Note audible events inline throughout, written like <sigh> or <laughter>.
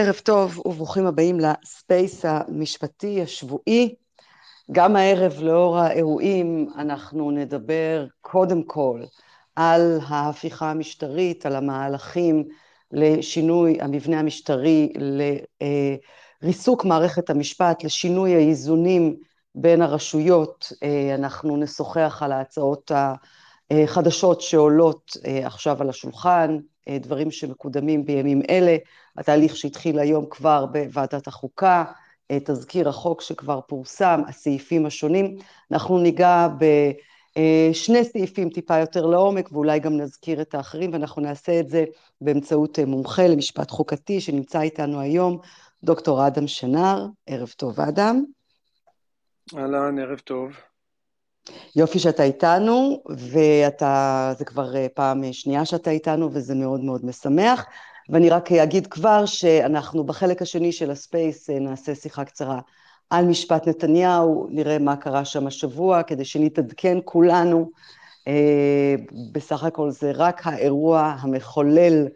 ערב טוב וברוכים הבאים לספייס המשפטי השבועי. גם הערב לאור האירועים אנחנו נדבר קודם כל על ההפיכה המשטרית, על המהלכים לשינוי המבנה המשטרי, לריסוק מערכת המשפט, לשינוי האיזונים בין הרשויות. אנחנו נשוחח על ההצעות החדשות שעולות עכשיו על השולחן, דברים שמקודמים בימים אלה, התהליך שהתחיל היום כבר בוועדת החוקה, תזכיר החוק שכבר פורסם, הסעיפים השונים. אנחנו ניגע בשני סעיפים טיפה יותר לעומק, ואולי גם נזכיר את האחרים, ואנחנו נעשה את זה באמצעות מומחה למשפט חוקתי שנמצא איתנו היום, דוקטור אדם שנר. ערב טוב, אדם. אהלן, ערב טוב. יופי שאתה איתנו, ואתה, זה כבר פעם שנייה שאתה איתנו, וזה מאוד מאוד משמח. ואני רק אגיד כבר שאנחנו בחלק השני של הספייס נעשה שיחה קצרה על משפט נתניהו, נראה מה קרה שם השבוע, כדי שנתעדכן כולנו. בסך הכל זה רק האירוע המחולל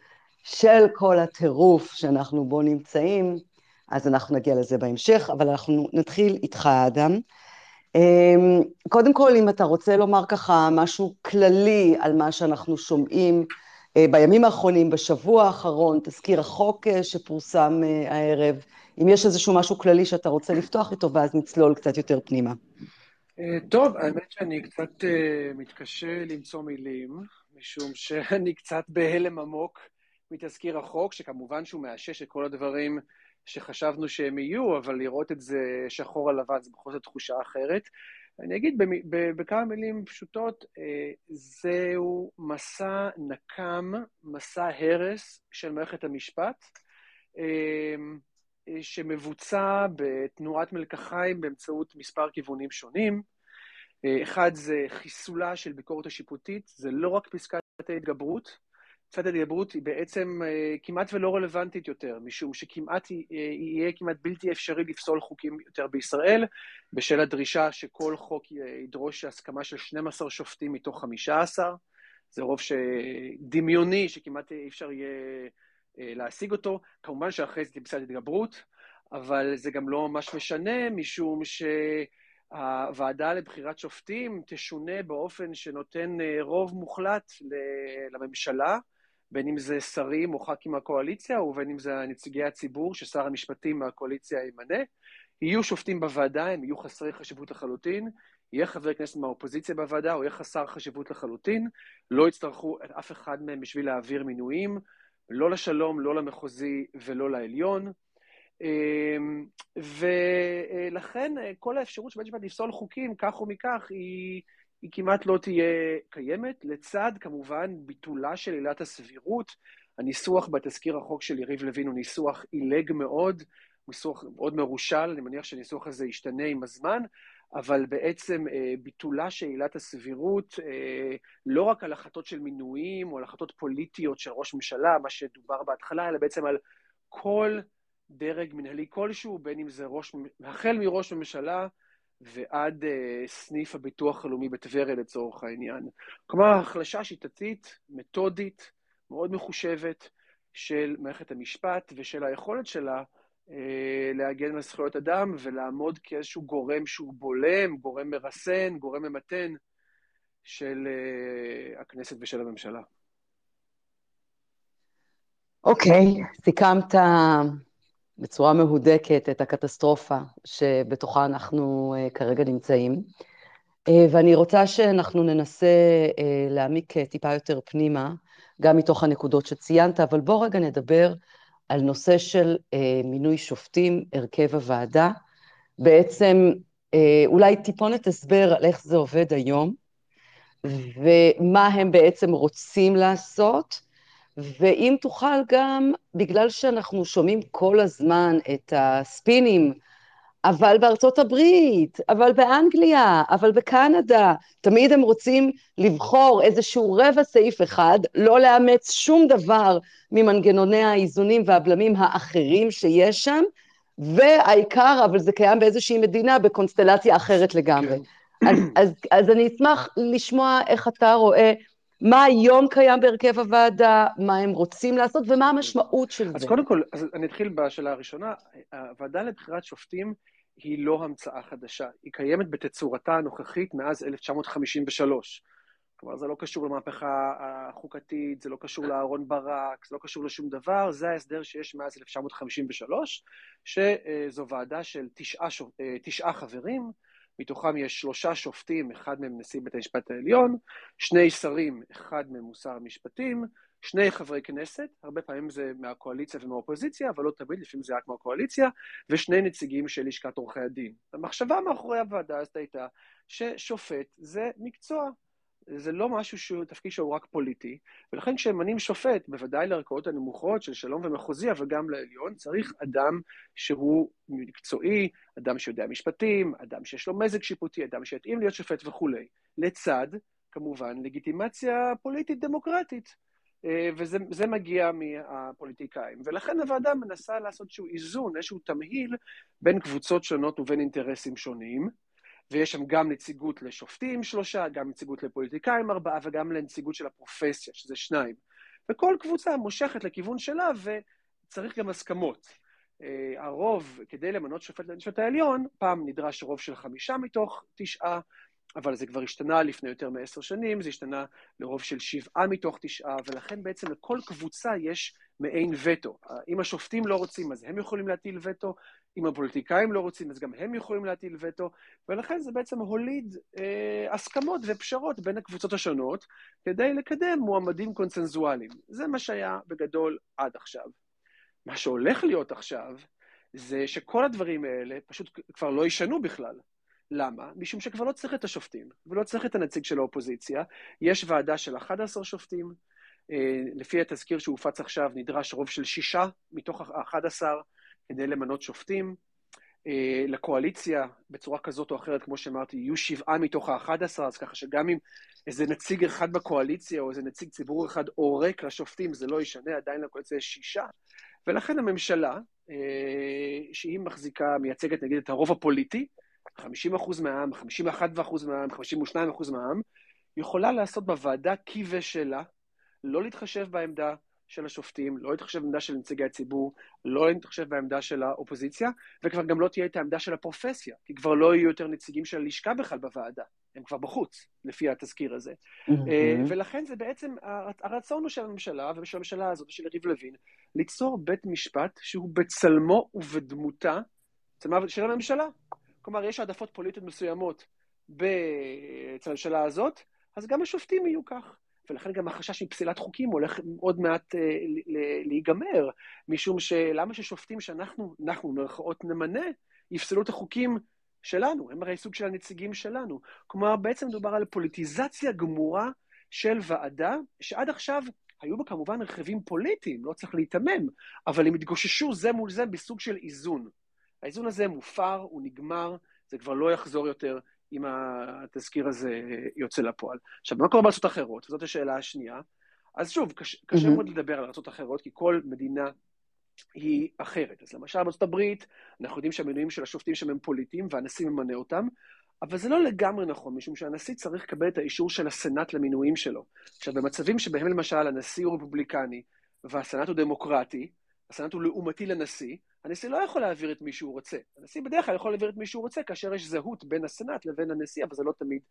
של כל הטירוף שאנחנו בו נמצאים, אז אנחנו נגיע לזה בהמשך, אבל אנחנו נתחיל איתך, אדם. קודם כל, אם אתה רוצה לומר ככה משהו כללי על מה שאנחנו שומעים בימים האחרונים, בשבוע האחרון, תזכיר החוק שפורסם הערב, אם יש איזשהו משהו כללי שאתה רוצה לפתוח איתו, ואז נצלול קצת יותר פנימה. טוב, האמת שאני קצת מתקשה למצוא מילים, משום <laughs> שאני קצת בהלם עמוק מתזכיר החוק, שכמובן שהוא מאשש את כל הדברים שחשבנו שהם יהיו, אבל לראות את זה שחור על לבן זה בכל זאת תחושה אחרת. אני אגיד בכמה מילים פשוטות, זהו מסע נקם, מסע הרס של מערכת המשפט, שמבוצע בתנועת מלקחיים באמצעות מספר כיוונים שונים. אחד זה חיסולה של ביקורת השיפוטית, זה לא רק פסקת ההתגברות, פסקת ההתגברות היא בעצם כמעט ולא רלוונטית יותר, משום שכמעט יהיה כמעט בלתי אפשרי לפסול חוקים יותר בישראל, בשל הדרישה שכל חוק ידרוש הסכמה של 12 שופטים מתוך 15, זה רוב דמיוני שכמעט אי אפשר יהיה להשיג אותו, כמובן שאחרי זה פסקת התגברות, אבל זה גם לא ממש משנה, משום שהוועדה לבחירת שופטים תשונה באופן שנותן רוב מוחלט לממשלה, בין אם זה שרים או ח"כים מהקואליציה, ובין אם זה נציגי הציבור ששר המשפטים מהקואליציה ימנה. יהיו שופטים בוועדה, הם יהיו חסרי חשיבות לחלוטין, יהיה חבר כנסת מהאופוזיציה בוועדה, או יהיה חסר חשיבות לחלוטין, לא יצטרכו את אף אחד מהם בשביל להעביר מינויים, לא לשלום, לא למחוזי ולא לעליון. ולכן כל האפשרות של בית המשפט לפסול חוקים, כך או מכך, היא... היא כמעט לא תהיה קיימת, לצד כמובן ביטולה של עילת הסבירות. הניסוח בתזכיר החוק של יריב לוין הוא ניסוח עילג מאוד, ניסוח מאוד מרושל, אני מניח שהניסוח הזה ישתנה עם הזמן, אבל בעצם ביטולה של עילת הסבירות, לא רק על החלטות של מינויים או על החלטות פוליטיות של ראש ממשלה, מה שדובר בהתחלה, אלא בעצם על כל דרג מנהלי כלשהו, בין אם זה ראש, החל מראש ממשלה, ועד uh, סניף הביטוח הלאומי בטבריה לצורך העניין. כלומר, החלשה שיטתית, מתודית, מאוד מחושבת של מערכת המשפט ושל היכולת שלה uh, להגן על זכויות אדם ולעמוד כאיזשהו גורם שהוא בולם, גורם מרסן, גורם ממתן של uh, הכנסת ושל הממשלה. אוקיי, okay, סיכמת בצורה מהודקת את הקטסטרופה שבתוכה אנחנו כרגע נמצאים. ואני רוצה שאנחנו ננסה להעמיק טיפה יותר פנימה, גם מתוך הנקודות שציינת, אבל בוא רגע נדבר על נושא של מינוי שופטים, הרכב הוועדה. בעצם אולי טיפונת הסבר על איך זה עובד היום, ומה הם בעצם רוצים לעשות, ואם תוכל גם, בגלל שאנחנו שומעים כל הזמן את הספינים, אבל בארצות הברית, אבל באנגליה, אבל בקנדה, תמיד הם רוצים לבחור איזשהו רבע סעיף אחד, לא לאמץ שום דבר ממנגנוני האיזונים והבלמים האחרים שיש שם, והעיקר, אבל זה קיים באיזושהי מדינה, בקונסטלציה אחרת לגמרי. אז, אז, אז אני אשמח לשמוע איך אתה רואה מה היום קיים בהרכב הוועדה, מה הם רוצים לעשות ומה המשמעות של אז זה. אז קודם כל, אז אני אתחיל בשאלה הראשונה. הוועדה לבחירת שופטים היא לא המצאה חדשה, היא קיימת בתצורתה הנוכחית מאז 1953. כלומר, זה לא קשור למהפכה החוקתית, זה לא קשור לאהרון ברק, זה לא קשור לשום דבר, זה ההסדר שיש מאז 1953, שזו ועדה של תשעה, תשעה חברים, מתוכם יש שלושה שופטים, אחד מהם נשיא בית המשפט העליון, שני שרים, אחד מהם הוא שר המשפטים, שני חברי כנסת, הרבה פעמים זה מהקואליציה ומהאופוזיציה, אבל לא תמיד, לפעמים זה רק מהקואליציה, ושני נציגים של לשכת עורכי הדין. המחשבה מאחורי הוועדה הזאת הייתה ששופט זה מקצוע, זה לא משהו שהוא תפקיד שהוא רק פוליטי, ולכן כשממנים שופט, בוודאי לערכאות הנמוכות של שלום ומחוזי, אבל גם לעליון, צריך אדם שהוא מקצועי, אדם שיודע משפטים, אדם שיש לו מזג שיפוטי, אדם שיתאים להיות שופט וכולי. לצד, כמובן, לגיטימציה פוליטית דמוקרטית. אה, וזה מגיע מהפוליטיקאים. ולכן הוועדה מנסה לעשות איזשהו איזון, איזשהו תמהיל בין קבוצות שונות ובין אינטרסים שונים. ויש שם גם נציגות לשופטים שלושה, גם נציגות לפוליטיקאים ארבעה וגם לנציגות של הפרופסיה, שזה שניים. וכל קבוצה מושכת לכיוון שלה וצריך גם הסכמות. Uh, הרוב, כדי למנות שופט למשפט העליון, פעם נדרש רוב של חמישה מתוך תשעה, אבל זה כבר השתנה לפני יותר מעשר שנים, זה השתנה לרוב של שבעה מתוך תשעה, ולכן בעצם לכל קבוצה יש מעין וטו. אם השופטים לא רוצים, אז הם יכולים להטיל וטו, אם הפוליטיקאים לא רוצים, אז גם הם יכולים להטיל וטו, ולכן זה בעצם הוליד אה, הסכמות ופשרות בין הקבוצות השונות, כדי לקדם מועמדים קונצנזואליים. זה מה שהיה בגדול עד עכשיו. מה שהולך להיות עכשיו, זה שכל הדברים האלה פשוט כבר לא ישנו בכלל. למה? משום שכבר לא צריך את השופטים, ולא צריך את הנציג של האופוזיציה. יש ועדה של 11 שופטים, אה, לפי התזכיר שהופץ עכשיו, נדרש רוב של שישה מתוך ה-11 כדי למנות שופטים. אה, לקואליציה, בצורה כזאת או אחרת, כמו שאמרתי, יהיו שבעה מתוך ה-11, אז ככה שגם אם איזה נציג אחד בקואליציה או איזה נציג ציבור אחד עורק לשופטים, זה לא ישנה, עדיין לקואליציה יש שישה. ולכן הממשלה, אה, שהיא מחזיקה, מייצגת נגיד את הרוב הפוליטי, 50% מהעם, 51% מהעם, 52% מהעם, יכולה לעשות בוועדה כי ושלה, לא להתחשב בעמדה של השופטים, לא להתחשב בעמדה של נציגי הציבור, לא להתחשב בעמדה של האופוזיציה, וכבר גם לא תהיה את העמדה של הפרופסיה, כי כבר לא יהיו יותר נציגים של הלשכה בכלל בוועדה, הם כבר בחוץ, לפי התזכיר הזה. Mm-hmm. ולכן זה בעצם, הרצון הוא של הממשלה ושל הממשלה הזאת ושל יריב לוין, ליצור בית משפט שהוא בצלמו ובדמותה של הממשלה. כלומר, יש העדפות פוליטיות מסוימות אצל הממשלה הזאת, אז גם השופטים יהיו כך. ולכן גם החשש מפסילת חוקים הולך עוד מעט אה, להיגמר, משום שלמה ששופטים שאנחנו, אנחנו במרכאות נמנה, יפסלו את החוקים שלנו, הם הרי סוג של הנציגים שלנו. כלומר, בעצם מדובר על פוליטיזציה גמורה של ועדה, שעד עכשיו היו בה כמובן רכיבים פוליטיים, לא צריך להיתמם, אבל הם התגוששו זה מול זה בסוג של איזון. האיזון הזה מופר, הוא נגמר, זה כבר לא יחזור יותר אם התזכיר הזה יוצא לפועל. עכשיו, מה קורה בארצות אחרות? וזאת השאלה השנייה. אז שוב, קשה, קשה מאוד לדבר על ארצות אחרות, כי כל מדינה היא אחרת. אז למשל, בארצות הברית, אנחנו יודעים שהמינויים של השופטים שם הם פוליטיים, והנשיא ממנה אותם, אבל זה לא לגמרי נכון, משום שהנשיא צריך לקבל את האישור של הסנאט למינויים שלו. עכשיו, במצבים שבהם למשל הנשיא הוא רפובליקני והסנאט הוא דמוקרטי, הסנאט הוא לעומתי לנשיא, הנשיא לא יכול להעביר את מי שהוא רוצה. הנשיא בדרך כלל יכול להעביר את מי שהוא רוצה כאשר יש זהות בין הסנאט לבין הנשיא, אבל זה לא תמיד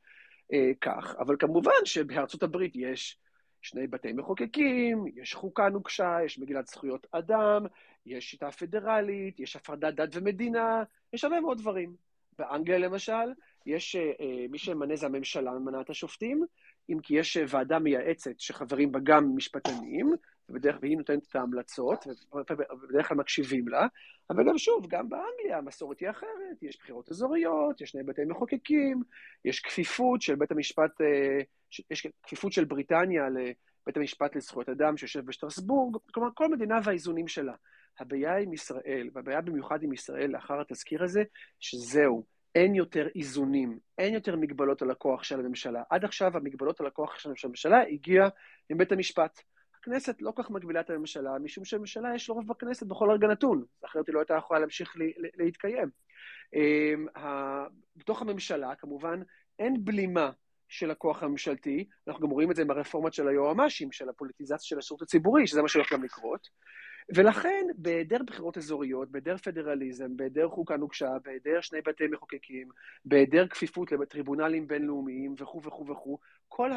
אה, כך. אבל כמובן שבארצות הברית יש שני בתי מחוקקים, יש חוקה נוקשה, יש מגילת זכויות אדם, יש שיטה פדרלית, יש הפרדת דת ומדינה, יש הרבה מאוד דברים. באנגליה למשל, יש אה, אה מי שממנה זה הממשלה, ממנה את השופטים, אם כי יש אה, ועדה מייעצת שחברים בה גם משפטנים, ובדרך והיא נותנת את ההמלצות, ובדרך כלל מקשיבים לה, אבל גם שוב, גם באנגליה המסורת היא אחרת, יש בחירות אזוריות, יש שני בתי מחוקקים, יש כפיפות של בית המשפט, אה, יש כפיפות של בריטניה לבית המשפט לזכויות אדם שיושב בשטרסבורג, כלומר כל מדינה והאיזונים שלה. הבעיה עם ישראל, והבעיה במיוחד עם ישראל לאחר התזכיר הזה, שזהו, אין יותר איזונים, אין יותר מגבלות על הכוח של הממשלה. עד עכשיו המגבלות על הכוח של הממשלה הגיע עם בית המשפט. הכנסת לא כך מגבילה את הממשלה, משום שלממשלה יש לו רוב בכנסת בכל רגע נתון, אחרת היא לא הייתה יכולה להמשיך להתקיים. אמ, בתוך הממשלה, כמובן, אין בלימה של הכוח הממשלתי, אנחנו גם רואים את זה ברפורמות של היועמ"שים, של הפוליטיזציה של השירות הציבורי, שזה מה שהולך גם לקרות. ולכן, בהיעדר בחירות אזוריות, בהיעדר פדרליזם, בהיעדר חוקה נוקשה, בהיעדר שני בתי מחוקקים, בהיעדר כפיפות לטריבונלים בינלאומיים וכו' וכו' וכו', כל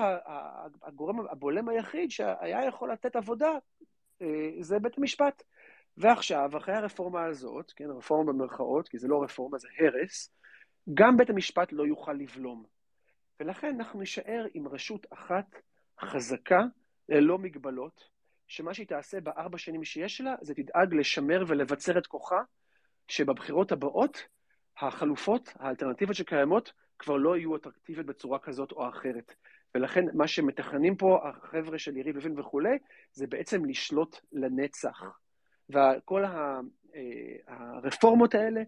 הגורם הבולם היחיד שהיה יכול לתת עבודה אה, זה בית המשפט. ועכשיו, אחרי הרפורמה הזאת, כן, הרפורמה במרכאות, כי זה לא רפורמה, זה הרס, גם בית המשפט לא יוכל לבלום. ולכן אנחנו נישאר עם רשות אחת חזקה, ללא מגבלות, שמה שהיא תעשה בארבע שנים שיש לה, זה תדאג לשמר ולבצר את כוחה, שבבחירות הבאות, החלופות, האלטרנטיבות שקיימות, כבר לא יהיו אטרקטיביות בצורה כזאת או אחרת. ולכן מה שמתכננים פה החבר'ה של יריב לוין וכולי, זה בעצם לשלוט לנצח. וכל אה, הרפורמות האלה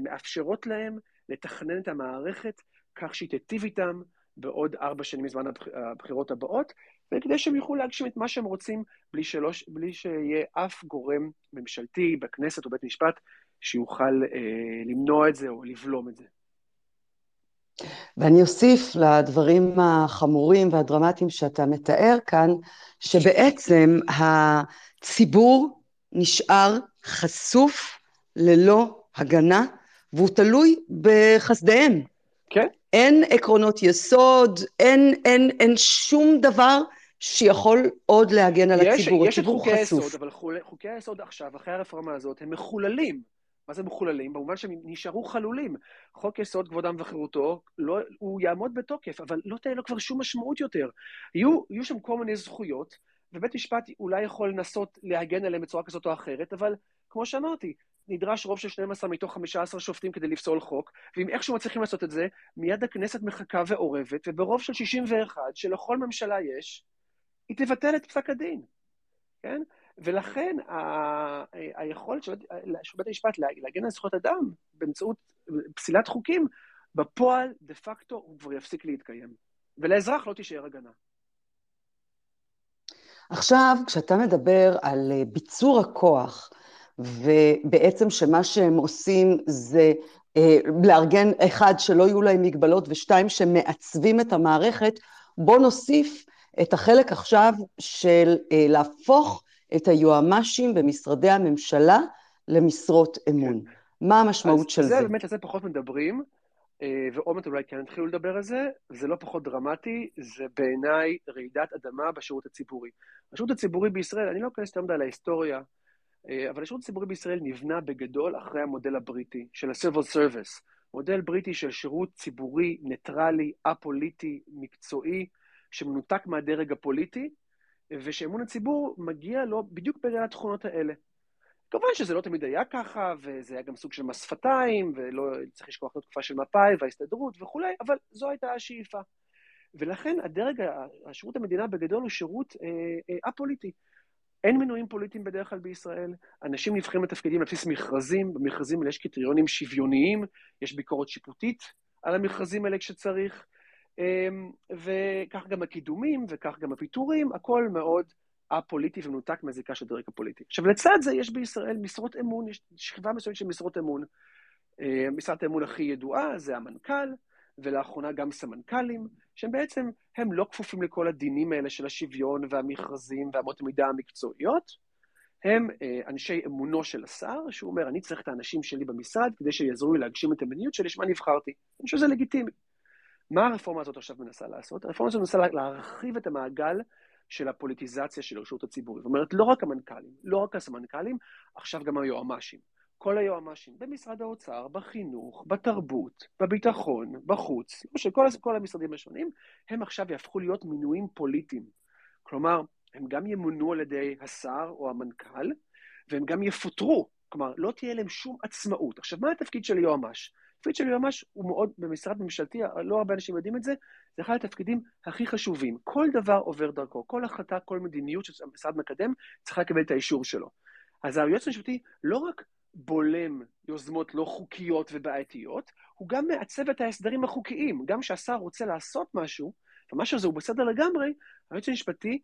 מאפשרות להם לתכנן את המערכת כך שהיא תיטיב איתם בעוד ארבע שנים מזמן הבחירות הבאות, וכדי שהם יוכלו להגשים את מה שהם רוצים בלי, שלא, בלי שיהיה אף גורם ממשלתי בכנסת או בית משפט שיוכל אה, למנוע את זה או לבלום את זה. ואני אוסיף לדברים החמורים והדרמטיים שאתה מתאר כאן, שבעצם הציבור נשאר חשוף ללא הגנה, והוא תלוי בחסדיהם. כן. אין עקרונות יסוד, אין, אין, אין שום דבר שיכול עוד להגן על יש, הציבור, יש הציבור חשוף. יש את חוקי היסוד, אבל חוקי היסוד עכשיו, אחרי הרפורמה הזאת, הם מחוללים. מה זה מחוללים? במובן שהם נשארו חלולים. חוק יסוד כבודם וחירותו, לא, הוא יעמוד בתוקף, אבל לא תהיה לו כבר שום משמעות יותר. יהיו, יהיו שם כל מיני זכויות, ובית משפט אולי יכול לנסות להגן עליהם בצורה כזאת או אחרת, אבל כמו שאמרתי, נדרש רוב של 12 מתוך 15 שופטים כדי לפסול חוק, ואם איכשהו מצליחים לעשות את זה, מיד הכנסת מחכה ועורבת, וברוב של 61, שלכל ממשלה יש, היא תבטל את פסק הדין, כן? ולכן ה- היכולת של בית המשפט להגן על זכויות אדם באמצעות פסילת חוקים, בפועל, דה פקטו, הוא כבר יפסיק להתקיים. ולאזרח לא תישאר הגנה. עכשיו, כשאתה מדבר על אה, ביצור הכוח, ובעצם שמה שהם עושים זה אה, לארגן, אחד, שלא יהיו להם מגבלות, ושתיים, שמעצבים את המערכת, בוא נוסיף את החלק עכשיו של אה, להפוך את היועמ"שים במשרדי הממשלה למשרות אמון. כן. מה המשמעות של זה? זה באמת, על זה פחות מדברים, אה, ועוד מעט אולי כן התחילו לדבר על זה, זה לא פחות דרמטי, זה בעיניי רעידת אדמה בשירות הציבורי. השירות הציבורי בישראל, אני לא אכנס יותר מדי להיסטוריה, אבל השירות הציבורי בישראל נבנה בגדול אחרי המודל הבריטי, של ה-Civil Service. מודל בריטי של שירות ציבורי, ניטרלי, א-פוליטי, מקצועי, שמנותק מהדרג הפוליטי, ושאמון הציבור מגיע לו בדיוק בגלל התכונות האלה. כמובן שזה לא תמיד היה ככה, וזה היה גם סוג של מס שפתיים, ולא צריך לשכוח את התקופה של מפא"י וההסתדרות וכולי, אבל זו הייתה השאיפה. ולכן הדרג, השירות המדינה בגדול הוא שירות אה, אה, א-פוליטי. אין מינויים פוליטיים בדרך כלל בישראל, אנשים נבחרים לתפקידים על בסיס מכרזים, במכרזים האלה יש קריטריונים שוויוניים, יש ביקורת שיפוטית על המכרזים האלה כשצריך, אמ, וכך גם הקידומים וכך גם הפיטורים, הכל מאוד א-פוליטי ומנותק מהזיקה של הדרג הפוליטי. עכשיו, לצד זה יש בישראל משרות אמון, יש שכבה מסוימת של משרות אמון. אה, משרת האמון הכי ידועה זה המנכ"ל, ולאחרונה גם סמנכ"לים, שהם בעצם, הם לא כפופים לכל הדינים האלה של השוויון והמכרזים והמות המידה המקצועיות, הם אה, אנשי אמונו של השר, שהוא אומר, אני צריך את האנשים שלי במשרד כדי שיעזרו לי להגשים את המדיניות שלי, שמה נבחרתי. אני חושב שזה לגיטימי. מה הרפורמה הזאת עכשיו מנסה לעשות? הרפורמה הזאת מנסה להרחיב את המעגל של הפוליטיזציה של הרשות הציבורית. זאת אומרת, לא רק המנכ"לים, לא רק הסמנכ"לים, עכשיו גם היועמ"שים. כל היועמ"שים במשרד האוצר, בחינוך, בתרבות, בביטחון, בחוץ, של כל, כל המשרדים השונים, הם עכשיו יהפכו להיות מינויים פוליטיים. כלומר, הם גם ימונו על ידי השר או המנכ"ל, והם גם יפוטרו. כלומר, לא תהיה להם שום עצמאות. עכשיו, מה התפקיד של יועמ"ש? התפקיד של יועמ"ש הוא מאוד, במשרד ממשלתי, לא הרבה אנשים יודעים את זה, זה אחד התפקידים הכי חשובים. כל דבר עובר דרכו, כל החלטה, כל מדיניות שהמשרד מקדם, צריכה לקבל את האישור שלו. אז היועץ המשפטי לא רק בולם יוזמות לא חוקיות ובעייתיות, הוא גם מעצב את ההסדרים החוקיים. גם כשהשר רוצה לעשות משהו, ומשהו הזה הוא בסדר לגמרי, היועץ המשפטי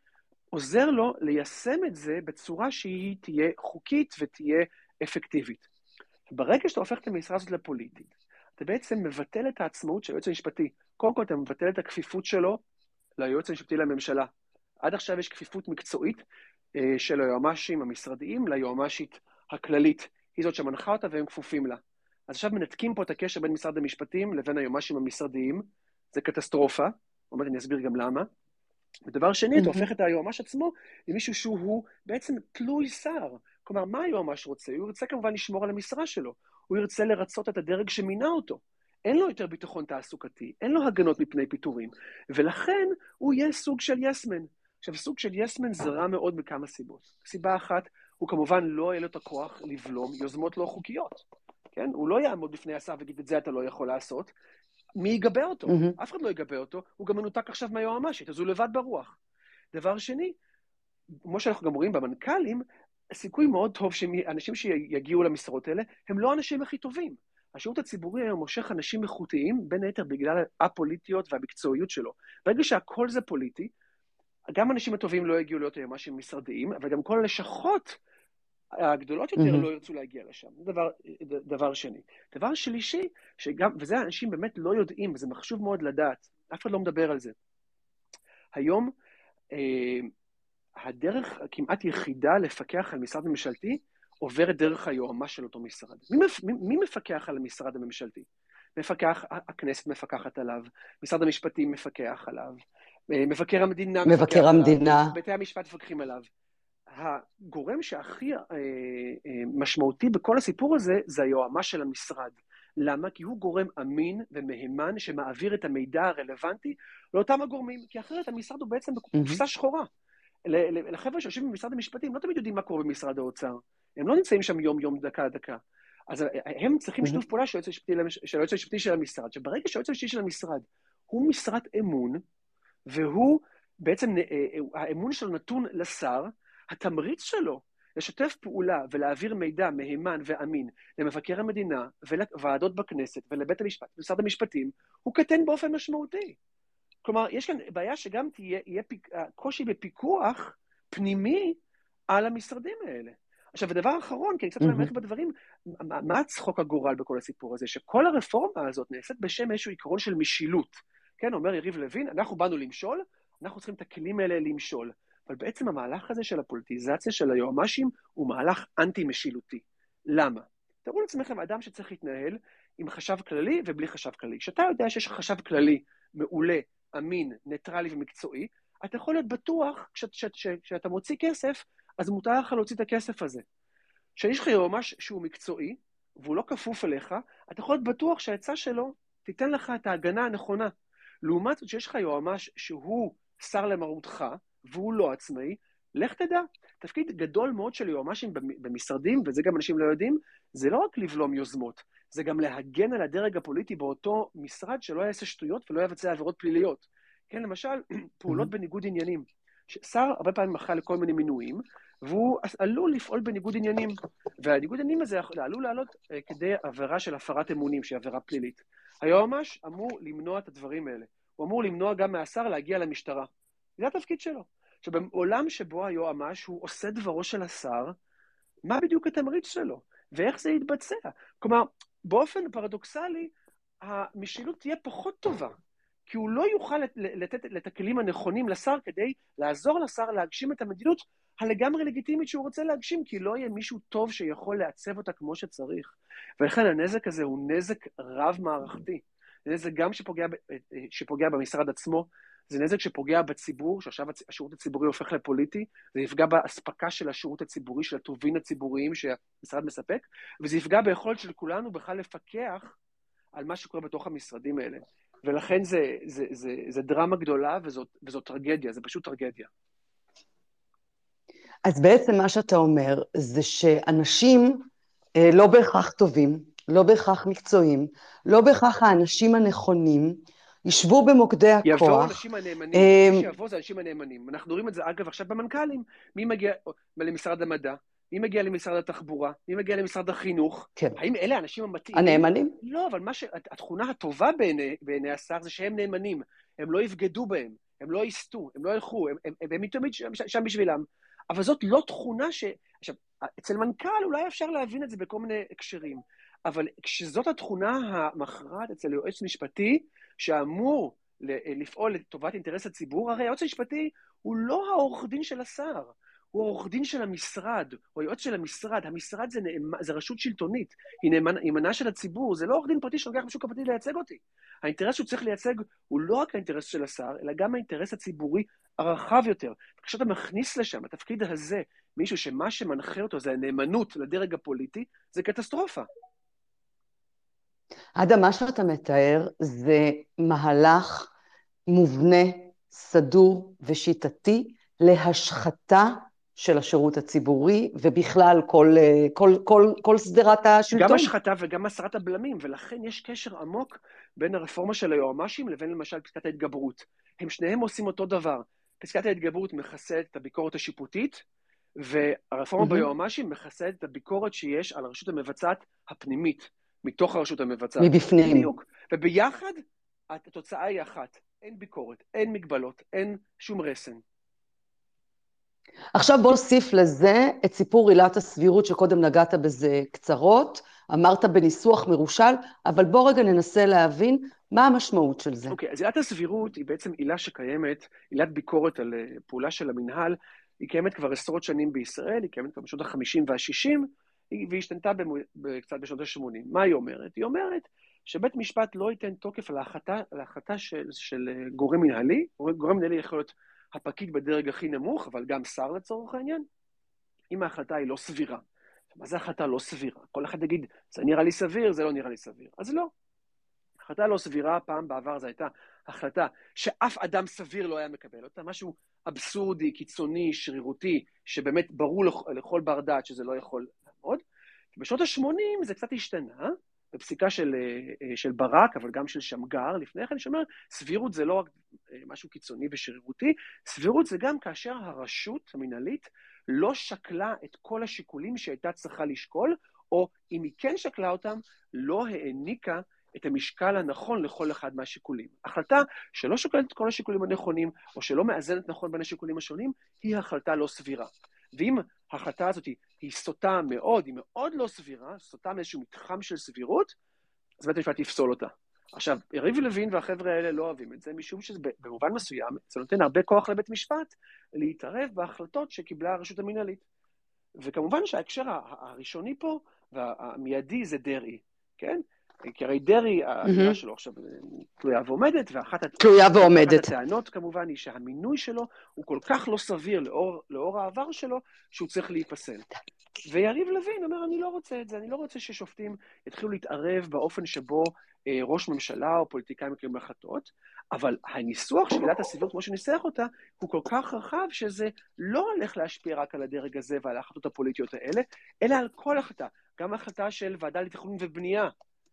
עוזר לו ליישם את זה בצורה שהיא תהיה חוקית ותהיה אפקטיבית. ברגע שאתה הופך את המשרה הזאת לפוליטית, אתה בעצם מבטל את העצמאות של היועץ המשפטי. קודם כל, אתה מבטל את הכפיפות שלו ליועץ המשפטי לממשלה. עד עכשיו יש כפיפות מקצועית אה, של היועמ"שים המשרדיים ליועמ"שית הכללית. היא זאת שמנחה אותה והם כפופים לה. אז עכשיו מנתקים פה את הקשר בין משרד המשפטים לבין היועמ"שים המשרדיים. זה קטסטרופה, עוד אני אסביר גם למה. ודבר שני, אתה הופך את היועמ"ש עצמו למישהו שהוא בעצם תלוי שר. כלומר, מה היועמ"ש רוצה? הוא ירצה כמובן לשמור על המשרה שלו. הוא ירצה לרצות את הדרג שמינה אותו. אין לו יותר ביטחון תעסוקתי, אין לו הגנות מפני פיטורים, ולכן הוא יהיה סוג של יסמן. עכשיו, סוג של יסמן זה רע מאוד מכמה סיבות. סיבה אחת, הוא כמובן לא יהיה לו את הכוח לבלום יוזמות לא חוקיות. כן? הוא לא יעמוד בפני השר ויגיד, את זה אתה לא יכול לעשות. מי יגבה אותו? Mm-hmm. אף אחד לא יגבה אותו, הוא גם מנותק עכשיו מהיועמ"שית, אז הוא לבד ברוח. דבר שני, כמו שאנחנו גם רואים במנכ"לים, סיכוי מאוד טוב שאנשים שיגיעו למשרות האלה, הם לא האנשים הכי טובים. השירות הציבורי היום מושך אנשים איכותיים, בין היתר בגלל הפוליטיות והמקצועיות שלו. ברגע שהכל זה פוליטי, גם האנשים הטובים לא יגיעו להיות היועמ"שים משרדיים, אבל גם כל הלשכות הגדולות יותר mm-hmm. לא ירצו להגיע לשם. זה דבר, דבר שני. דבר שלישי, שגם, וזה אנשים באמת לא יודעים, וזה חשוב מאוד לדעת, אף אחד לא מדבר על זה. היום, אה, הדרך הכמעט יחידה לפקח על משרד ממשלתי עוברת דרך היועמ"ש של אותו משרד. מי, מי, מי מפקח על המשרד הממשלתי? מפקח, הכנסת מפקחת עליו, משרד המשפטים מפקח עליו, אה, מבקר המדינה מפקח מבקר המדינה. עליו, בתי המשפט מפקחים עליו. הגורם שהכי אה, אה, משמעותי בכל הסיפור הזה זה היועמ"ש של המשרד. למה? כי הוא גורם אמין ומהימן שמעביר את המידע הרלוונטי לאותם הגורמים, כי אחרת המשרד הוא בעצם בקופסה שחורה. לחבר'ה שיושבים במשרד המשפטים, לא תמיד יודעים מה קורה במשרד האוצר. הם לא נמצאים שם יום-יום, דקה-דקה. אז הם צריכים שיתוף פעולה של היועץ המשפטי של המשרד, שברגע שהיועץ המשפטי של המשרד הוא משרת אמון, והוא בעצם, אה, אה, האמון שלו נתון לשר, התמריץ שלו לשתף פעולה ולהעביר מידע מהימן ואמין למבקר המדינה ולוועדות בכנסת ולבית המשפט ולמשרד המשפטים, הוא קטן באופן משמעותי. כלומר, יש כאן בעיה שגם תהיה, יהיה פיק, קושי בפיקוח פנימי על המשרדים האלה. עכשיו, ודבר אחרון, כי אני קצת ממך בדברים, מה צחוק הגורל בכל הסיפור הזה? שכל הרפורמה הזאת נעשית בשם איזשהו עיקרון של משילות. כן, אומר יריב לוין, אנחנו באנו למשול, אנחנו צריכים את הכלים האלה למשול. אבל בעצם המהלך הזה של הפוליטיזציה של היועמ"שים הוא מהלך אנטי-משילותי. למה? תראו לעצמכם אדם שצריך להתנהל עם חשב כללי ובלי חשב כללי. כשאתה יודע שיש חשב כללי מעולה, אמין, ניטרלי ומקצועי, אתה יכול להיות בטוח כשאתה מוציא כסף, אז מותר לך להוציא את הכסף הזה. כשיש לך יועמ"ש שהוא מקצועי, והוא לא כפוף אליך, אתה יכול להיות בטוח שהעצה שלו תיתן לך את ההגנה הנכונה. לעומת זאת שיש לך יועמ"ש שהוא שר למרותך, והוא לא עצמאי, לך תדע. תפקיד גדול מאוד של יועמ"שים במשרדים, וזה גם אנשים לא יודעים, זה לא רק לבלום יוזמות, זה גם להגן על הדרג הפוליטי באותו משרד שלא יעשה שטויות ולא יבצע עבירות פליליות. כן, למשל, <clears throat> פעולות בניגוד עניינים. שר הרבה פעמים אחראי לכל מיני מינויים, והוא עלול לפעול בניגוד עניינים. והניגוד עניינים הזה עלול לעלות אה, כדי עבירה של הפרת אמונים, שהיא עבירה פלילית. היועמ"ש אמור למנוע את הדברים האלה. הוא אמור למנוע גם מהשר להגיע למשטרה. זה התפקיד שלו. עכשיו, בעולם שבו היועמ"ש הוא עושה דברו של השר, מה בדיוק התמריץ שלו? ואיך זה יתבצע? כלומר, באופן פרדוקסלי, המשילות תהיה פחות טובה, כי הוא לא יוכל לתת את הכלים הנכונים לשר כדי לעזור לשר להגשים את המדיניות הלגמרי לגיטימית שהוא רוצה להגשים, כי לא יהיה מישהו טוב שיכול לעצב אותה כמו שצריך. ולכן הנזק הזה הוא נזק רב-מערכתי. זה גם שפוגע, שפוגע במשרד עצמו, זה נזק שפוגע בציבור, שעכשיו השירות הציבורי הופך לפוליטי, זה יפגע באספקה של השירות הציבורי, של הטובין הציבוריים שהמשרד מספק, וזה יפגע ביכולת של כולנו בכלל לפקח על מה שקורה בתוך המשרדים האלה. ולכן זה, זה, זה, זה דרמה גדולה וזאת, וזאת טרגדיה, זה פשוט טרגדיה. אז בעצם מה שאתה אומר זה שאנשים אה, לא בהכרח טובים, לא בהכרח מקצועיים, לא בהכרח האנשים הנכונים, ישבו במוקדי הכוח. יבואו האנשים הנאמנים, מי שיבוא זה האנשים הנאמנים. אנחנו רואים את זה, אגב, עכשיו במנכ"לים. מי מגיע למשרד המדע? מי מגיע למשרד התחבורה? מי מגיע למשרד החינוך? כן. האם אלה האנשים המתאימים? הנאמנים? לא, אבל מה ש... התכונה הטובה בעיני, בעיני השר זה שהם נאמנים. הם לא יבגדו בהם, הם לא יסטו, הם לא ילכו, הם, הם, הם, הם תמיד שם, שם בשבילם. אבל זאת לא תכונה ש... עכשיו, אצל מנכ"ל אולי אפשר להבין את זה בכל מיני הקשרים, אבל כשזאת התכונה המכרעת אצל יועץ משפטי, שאמור לפעול לטובת אינטרס הציבור, הרי היועץ המשפטי הוא לא העורך דין של השר, הוא העורך דין של המשרד, הוא היועץ של המשרד. המשרד זה, נאמ... זה רשות שלטונית, היא נאמנה של הציבור, זה לא עורך דין פרטי שלוקח בשוק הפרטי לייצג אותי. האינטרס שהוא צריך לייצג הוא לא רק האינטרס של השר, אלא גם האינטרס הציבורי הרחב יותר. כשאתה מכניס לשם, בתפקיד הזה, מישהו שמה שמנחה אותו זה הנאמנות לדרג הפוליטי, זה קטסטרופה. אדם, מה שאתה מתאר זה מהלך מובנה, סדור ושיטתי להשחתה של השירות הציבורי, ובכלל כל, כל, כל, כל שדרת השלטון. גם השחתה וגם הסרת הבלמים, ולכן יש קשר עמוק בין הרפורמה של היועמ"שים לבין למשל פסקת ההתגברות. הם שניהם עושים אותו דבר. פסקת ההתגברות מחסלת את הביקורת השיפוטית, והרפורמה mm-hmm. ביועמ"שים מחסלת את הביקורת שיש על הרשות המבצעת הפנימית, מתוך הרשות המבצעת. מבפנים. בדיוק. וביחד התוצאה היא אחת, אין ביקורת, אין מגבלות, אין שום רסן. עכשיו בוא נוסיף לזה את סיפור עילת הסבירות שקודם נגעת בזה קצרות, אמרת בניסוח מרושל, אבל בוא רגע ננסה להבין מה המשמעות של זה. אוקיי, okay, אז עילת הסבירות היא בעצם עילה שקיימת, עילת ביקורת על אה, פעולה של המינהל, היא קיימת כבר עשרות שנים בישראל, היא קיימת כבר בשנות ה-50 וה-60, והיא השתנתה קצת בשנות ה-80. מה היא אומרת? היא אומרת שבית משפט לא ייתן תוקף על ההחלטה של, של אה, גורם מנהלי, גורם מנהלי יכול להיות הפקיד בדרג הכי נמוך, אבל גם שר לצורך העניין, אם ההחלטה היא לא סבירה. מה זה החלטה לא סבירה? כל אחד יגיד, זה נראה לי סביר, זה לא נראה לי סביר. אז לא. החלטה לא סבירה, פעם בעבר זו הייתה החלטה שאף אדם סביר לא היה מקבל אותה, משהו אבסורדי, קיצוני, שרירותי, שבאמת ברור לכל בר דעת שזה לא יכול לעמוד. בשנות ה-80 זה קצת השתנה, בפסיקה של, אה, של ברק, אבל גם של שמגר לפני כן, שאומר, סבירות זה לא רק אה, משהו קיצוני ושרירותי, סבירות זה גם כאשר הרשות המינהלית לא שקלה את כל השיקולים שהייתה צריכה לשקול, או אם היא כן שקלה אותם, לא העניקה את המשקל הנכון לכל אחד מהשיקולים. החלטה שלא שוקלת את כל השיקולים הנכונים, או שלא מאזנת נכון בין השיקולים השונים, היא החלטה לא סבירה. ואם ההחלטה הזאת היא סוטה מאוד, היא מאוד לא סבירה, סוטה מאיזשהו מתחם של סבירות, אז בית המשפט יפסול אותה. עכשיו, יריב לוין והחבר'ה האלה לא אוהבים את זה, משום שבמובן מסוים זה נותן הרבה כוח לבית משפט להתערב בהחלטות שקיבלה הרשות המינהלית. וכמובן שההקשר הראשוני פה והמיידי זה דרעי, כן? כי הרי דרעי, האמירה שלו עכשיו תלויה ועומדת, ואחת תלויה ועומדת. הטענות כמובן היא שהמינוי שלו הוא כל כך לא סביר לאור, לאור העבר שלו, שהוא צריך להיפסל. ויריב לוין אומר, אני לא רוצה את זה, אני לא רוצה ששופטים יתחילו להתערב באופן שבו אה, ראש ממשלה או פוליטיקאים מקבלים החלטות, אבל הניסוח של עילת הסבירות, כמו שניסח אותה, הוא כל כך רחב שזה לא הולך להשפיע רק על הדרג הזה ועל ההחלטות הפוליטיות האלה, אלא על כל החלטה, גם החלטה של ועדה לתכנון ובנייה,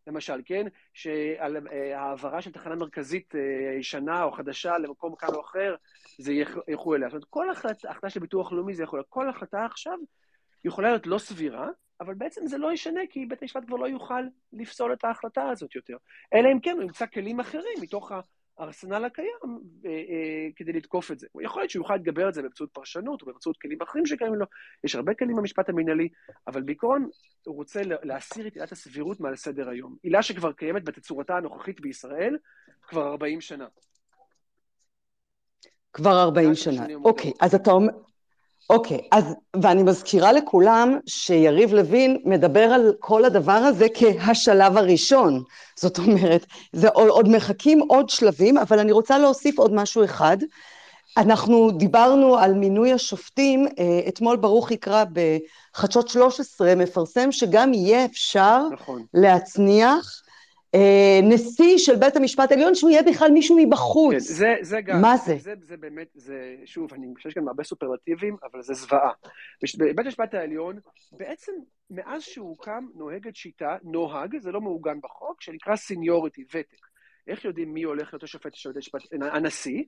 למשל, כן? שעל אה, העברה של תחנה מרכזית אה, ישנה או חדשה למקום כאן או אחר, זה ילכו אליה. זאת אומרת, כל החלטה, החלטה של ביטוח לאומי זה יכול כל החלטה עכשיו יכולה להיות לא סבירה, אבל בעצם זה לא ישנה, כי בית המשפט כבר לא יוכל לפסול את ההחלטה הזאת יותר. אלא אם כן הוא ימצא כלים אחרים מתוך הארסנל הקיים אה, אה, כדי לתקוף את זה. יכול להיות שהוא יוכל להתגבר על זה באמצעות פרשנות או באמצעות כלים אחרים שקיימים לו, יש הרבה כלים במשפט המינהלי, אבל בעיקרון הוא רוצה להסיר את עילת הסבירות מעל סדר היום. עילה שכבר קיימת בתצורתה הנוכחית בישראל כבר 40 שנה. כבר 40 שנה. אוקיי, אז אתה אומר... אוקיי, okay, אז, ואני מזכירה לכולם שיריב לוין מדבר על כל הדבר הזה כהשלב הראשון. זאת אומרת, זה עוד, מחכים עוד שלבים, אבל אני רוצה להוסיף עוד משהו אחד. אנחנו דיברנו על מינוי השופטים, אה, אתמול ברוך יקרא בחדשות 13 מפרסם שגם יהיה אפשר נכון. להצניח נשיא של בית המשפט העליון, שהוא יהיה בכלל מישהו מבחוץ. כן, זה, זה גם. מה זה? זה, זה באמת, זה, שוב, אני חושב שיש כאן הרבה סופרלטיבים, אבל זה זוועה. בבית המשפט העליון, בעצם מאז שהוא הוקם, נוהגת שיטה, נוהג, זה לא מעוגן בחוק, שנקרא סניוריטי, ותק. איך יודעים מי הולך להיות השופט של בית המשפט? הנשיא,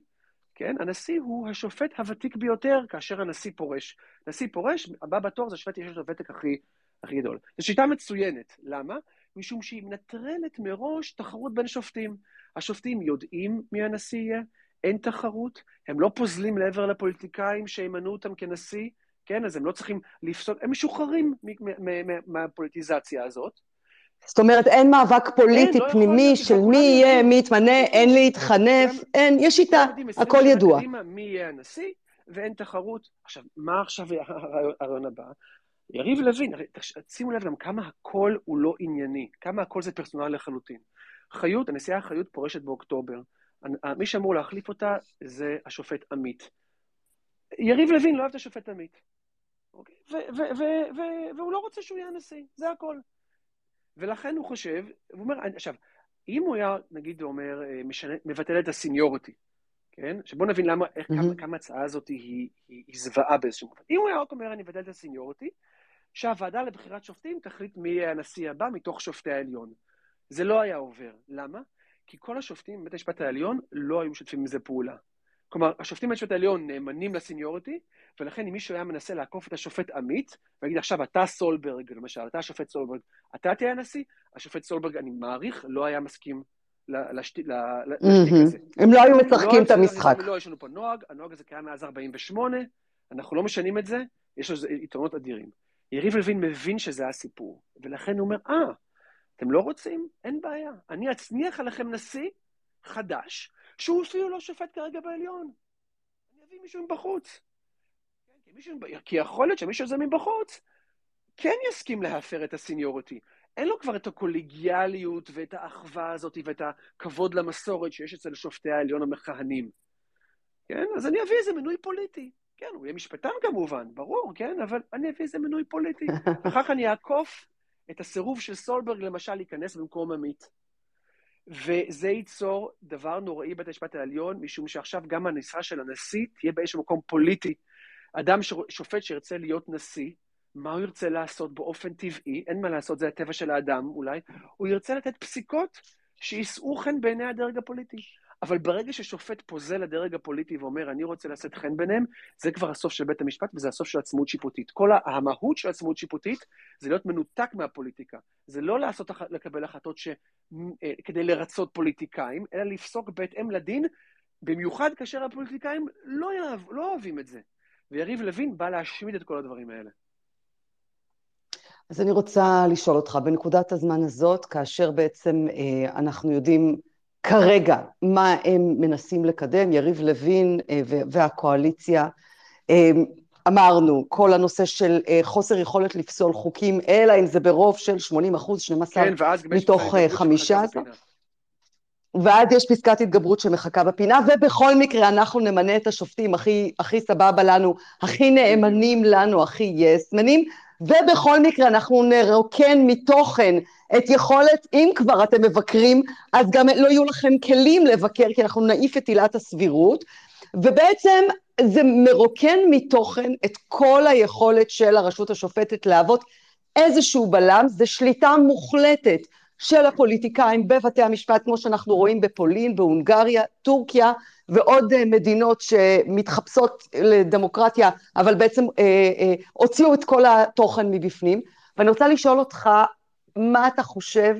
כן? הנשיא הוא השופט הוותיק ביותר כאשר הנשיא פורש. נשיא פורש, הבא בתור זה השופט שיש לו הוותק הכי, הכי גדול. זו שיטה מצוינת. למה? משום שהיא מנטרלת מראש תחרות בין שופטים. השופטים יודעים מי הנשיא יהיה, אין תחרות, הם לא פוזלים לעבר לפוליטיקאים שימנו אותם כנשיא, כן? אז הם לא צריכים לפסול, הם משוחררים מהפוליטיזציה הזאת. זאת אומרת, אין מאבק פוליטי אין, לא פנימי לא של מי יהיה, מי יתמנה, אין להתחנף, אין, יש שיטה, הכל ידוע. מי יהיה הנשיא, ואין תחרות. עכשיו, מה עכשיו הרעיון הבא? יריב לוין, שימו לב גם כמה הכל הוא לא ענייני, כמה הכל זה פרסונלי לחלוטין. חיות, הנשיאה חיות פורשת באוקטובר. מי שאמור להחליף אותה זה השופט עמית. יריב לוין לא אוהב את השופט עמית. אוקיי? והוא לא רוצה שהוא יהיה הנשיא, זה הכל. ולכן הוא חושב, הוא אומר, עכשיו, אם הוא היה, נגיד, אומר, אה, משנה, מבטל את ה seniority, כן? שבואו נבין למה, איך, mm-hmm. כמה, כמה ההצעה הזאת היא, היא, היא זוועה באיזשהו מובן. אם הוא היה רק אומר, אני מבטל את הסיניוריטי, שהוועדה לבחירת שופטים תחליט מי יהיה הנשיא הבא מתוך שופטי העליון. זה לא היה עובר. למה? כי כל השופטים בבית המשפט העליון לא היו משתפים עם זה פעולה. כלומר, השופטים בבית המשפט העליון נאמנים ל seniority, ולכן אם מישהו היה מנסה לעקוף את השופט עמית, ויגיד עכשיו אתה סולברג, למשל, אתה השופט סולברג, אתה תהיה הנשיא, השופט סולברג, אני מעריך, לא היה מסכים לשתיק הזה. הם לא היו משחקים לא את המשחק. לא, יש לנו פה נוהג, הנוהג הזה קיים מאז 48, אנחנו לא משנים את זה, יש לזה יתרונות אדירים. יריב לוין מבין שזה הסיפור, ולכן הוא אומר, אה, אתם לא רוצים? אין בעיה. אני אצניח עליכם נשיא חדש, שהוא אפילו לא שופט כרגע בעליון. אני אביא מישהו מבחוץ. כן, כי, מישהו, כי יכול להיות שמישהו הזה מבחוץ כן יסכים להפר את הסיניוריטי. אין לו כבר את הקולגיאליות ואת האחווה הזאת ואת הכבוד למסורת שיש אצל שופטי העליון המכהנים. כן? אז אני אביא איזה מינוי פוליטי. כן, הוא יהיה משפטן כמובן, ברור, כן? אבל אני אביא איזה מינוי פוליטי. <laughs> אחר כך אני אעקוף את הסירוב של סולברג, למשל, להיכנס במקום עמית. וזה ייצור דבר נוראי בבית המשפט העליון, משום שעכשיו גם המשרה של הנשיא תהיה באיזשהו מקום פוליטי. אדם, שופט שירצה להיות נשיא, מה הוא ירצה לעשות באופן טבעי? אין מה לעשות, זה הטבע של האדם אולי. הוא ירצה לתת פסיקות שיישאו חן בעיני הדרג הפוליטי. אבל ברגע ששופט פוזל לדרג הפוליטי ואומר, אני רוצה לשאת חן ביניהם, זה כבר הסוף של בית המשפט וזה הסוף של עצמאות שיפוטית. כל המהות של עצמאות שיפוטית זה להיות מנותק מהפוליטיקה. זה לא לעשות, לקבל החלטות ש... אה, כדי לרצות פוליטיקאים, אלא לפסוק בהתאם לדין, במיוחד כאשר הפוליטיקאים לא, יאהב, לא אוהבים את זה. ויריב לוין בא להשמיד את כל הדברים האלה. אז אני רוצה לשאול אותך, בנקודת הזמן הזאת, כאשר בעצם אה, אנחנו יודעים כרגע מה הם מנסים לקדם, יריב לוין אה, והקואליציה. אה, אמרנו, כל הנושא של אה, חוסר יכולת לפסול חוקים, אלא אם זה ברוב של 80 אחוז, 12 כן, מתוך 15. ואז יש פסקת התגברות שמחכה בפינה, ובכל מקרה אנחנו נמנה את השופטים הכי, הכי סבבה לנו, הכי נאמנים לנו, הכי יסמנים, ובכל מקרה אנחנו נרוקן מתוכן את יכולת, אם כבר אתם מבקרים, אז גם לא יהיו לכם כלים לבקר, כי אנחנו נעיף את עילת הסבירות, ובעצם זה מרוקן מתוכן את כל היכולת של הרשות השופטת להוות איזשהו בלם, זה שליטה מוחלטת של הפוליטיקאים בבתי המשפט, כמו שאנחנו רואים בפולין, בהונגריה, טורקיה ועוד אה, מדינות שמתחפשות לדמוקרטיה, אבל בעצם אה, אה, הוציאו את כל התוכן מבפנים. ואני רוצה לשאול אותך, מה אתה חושב,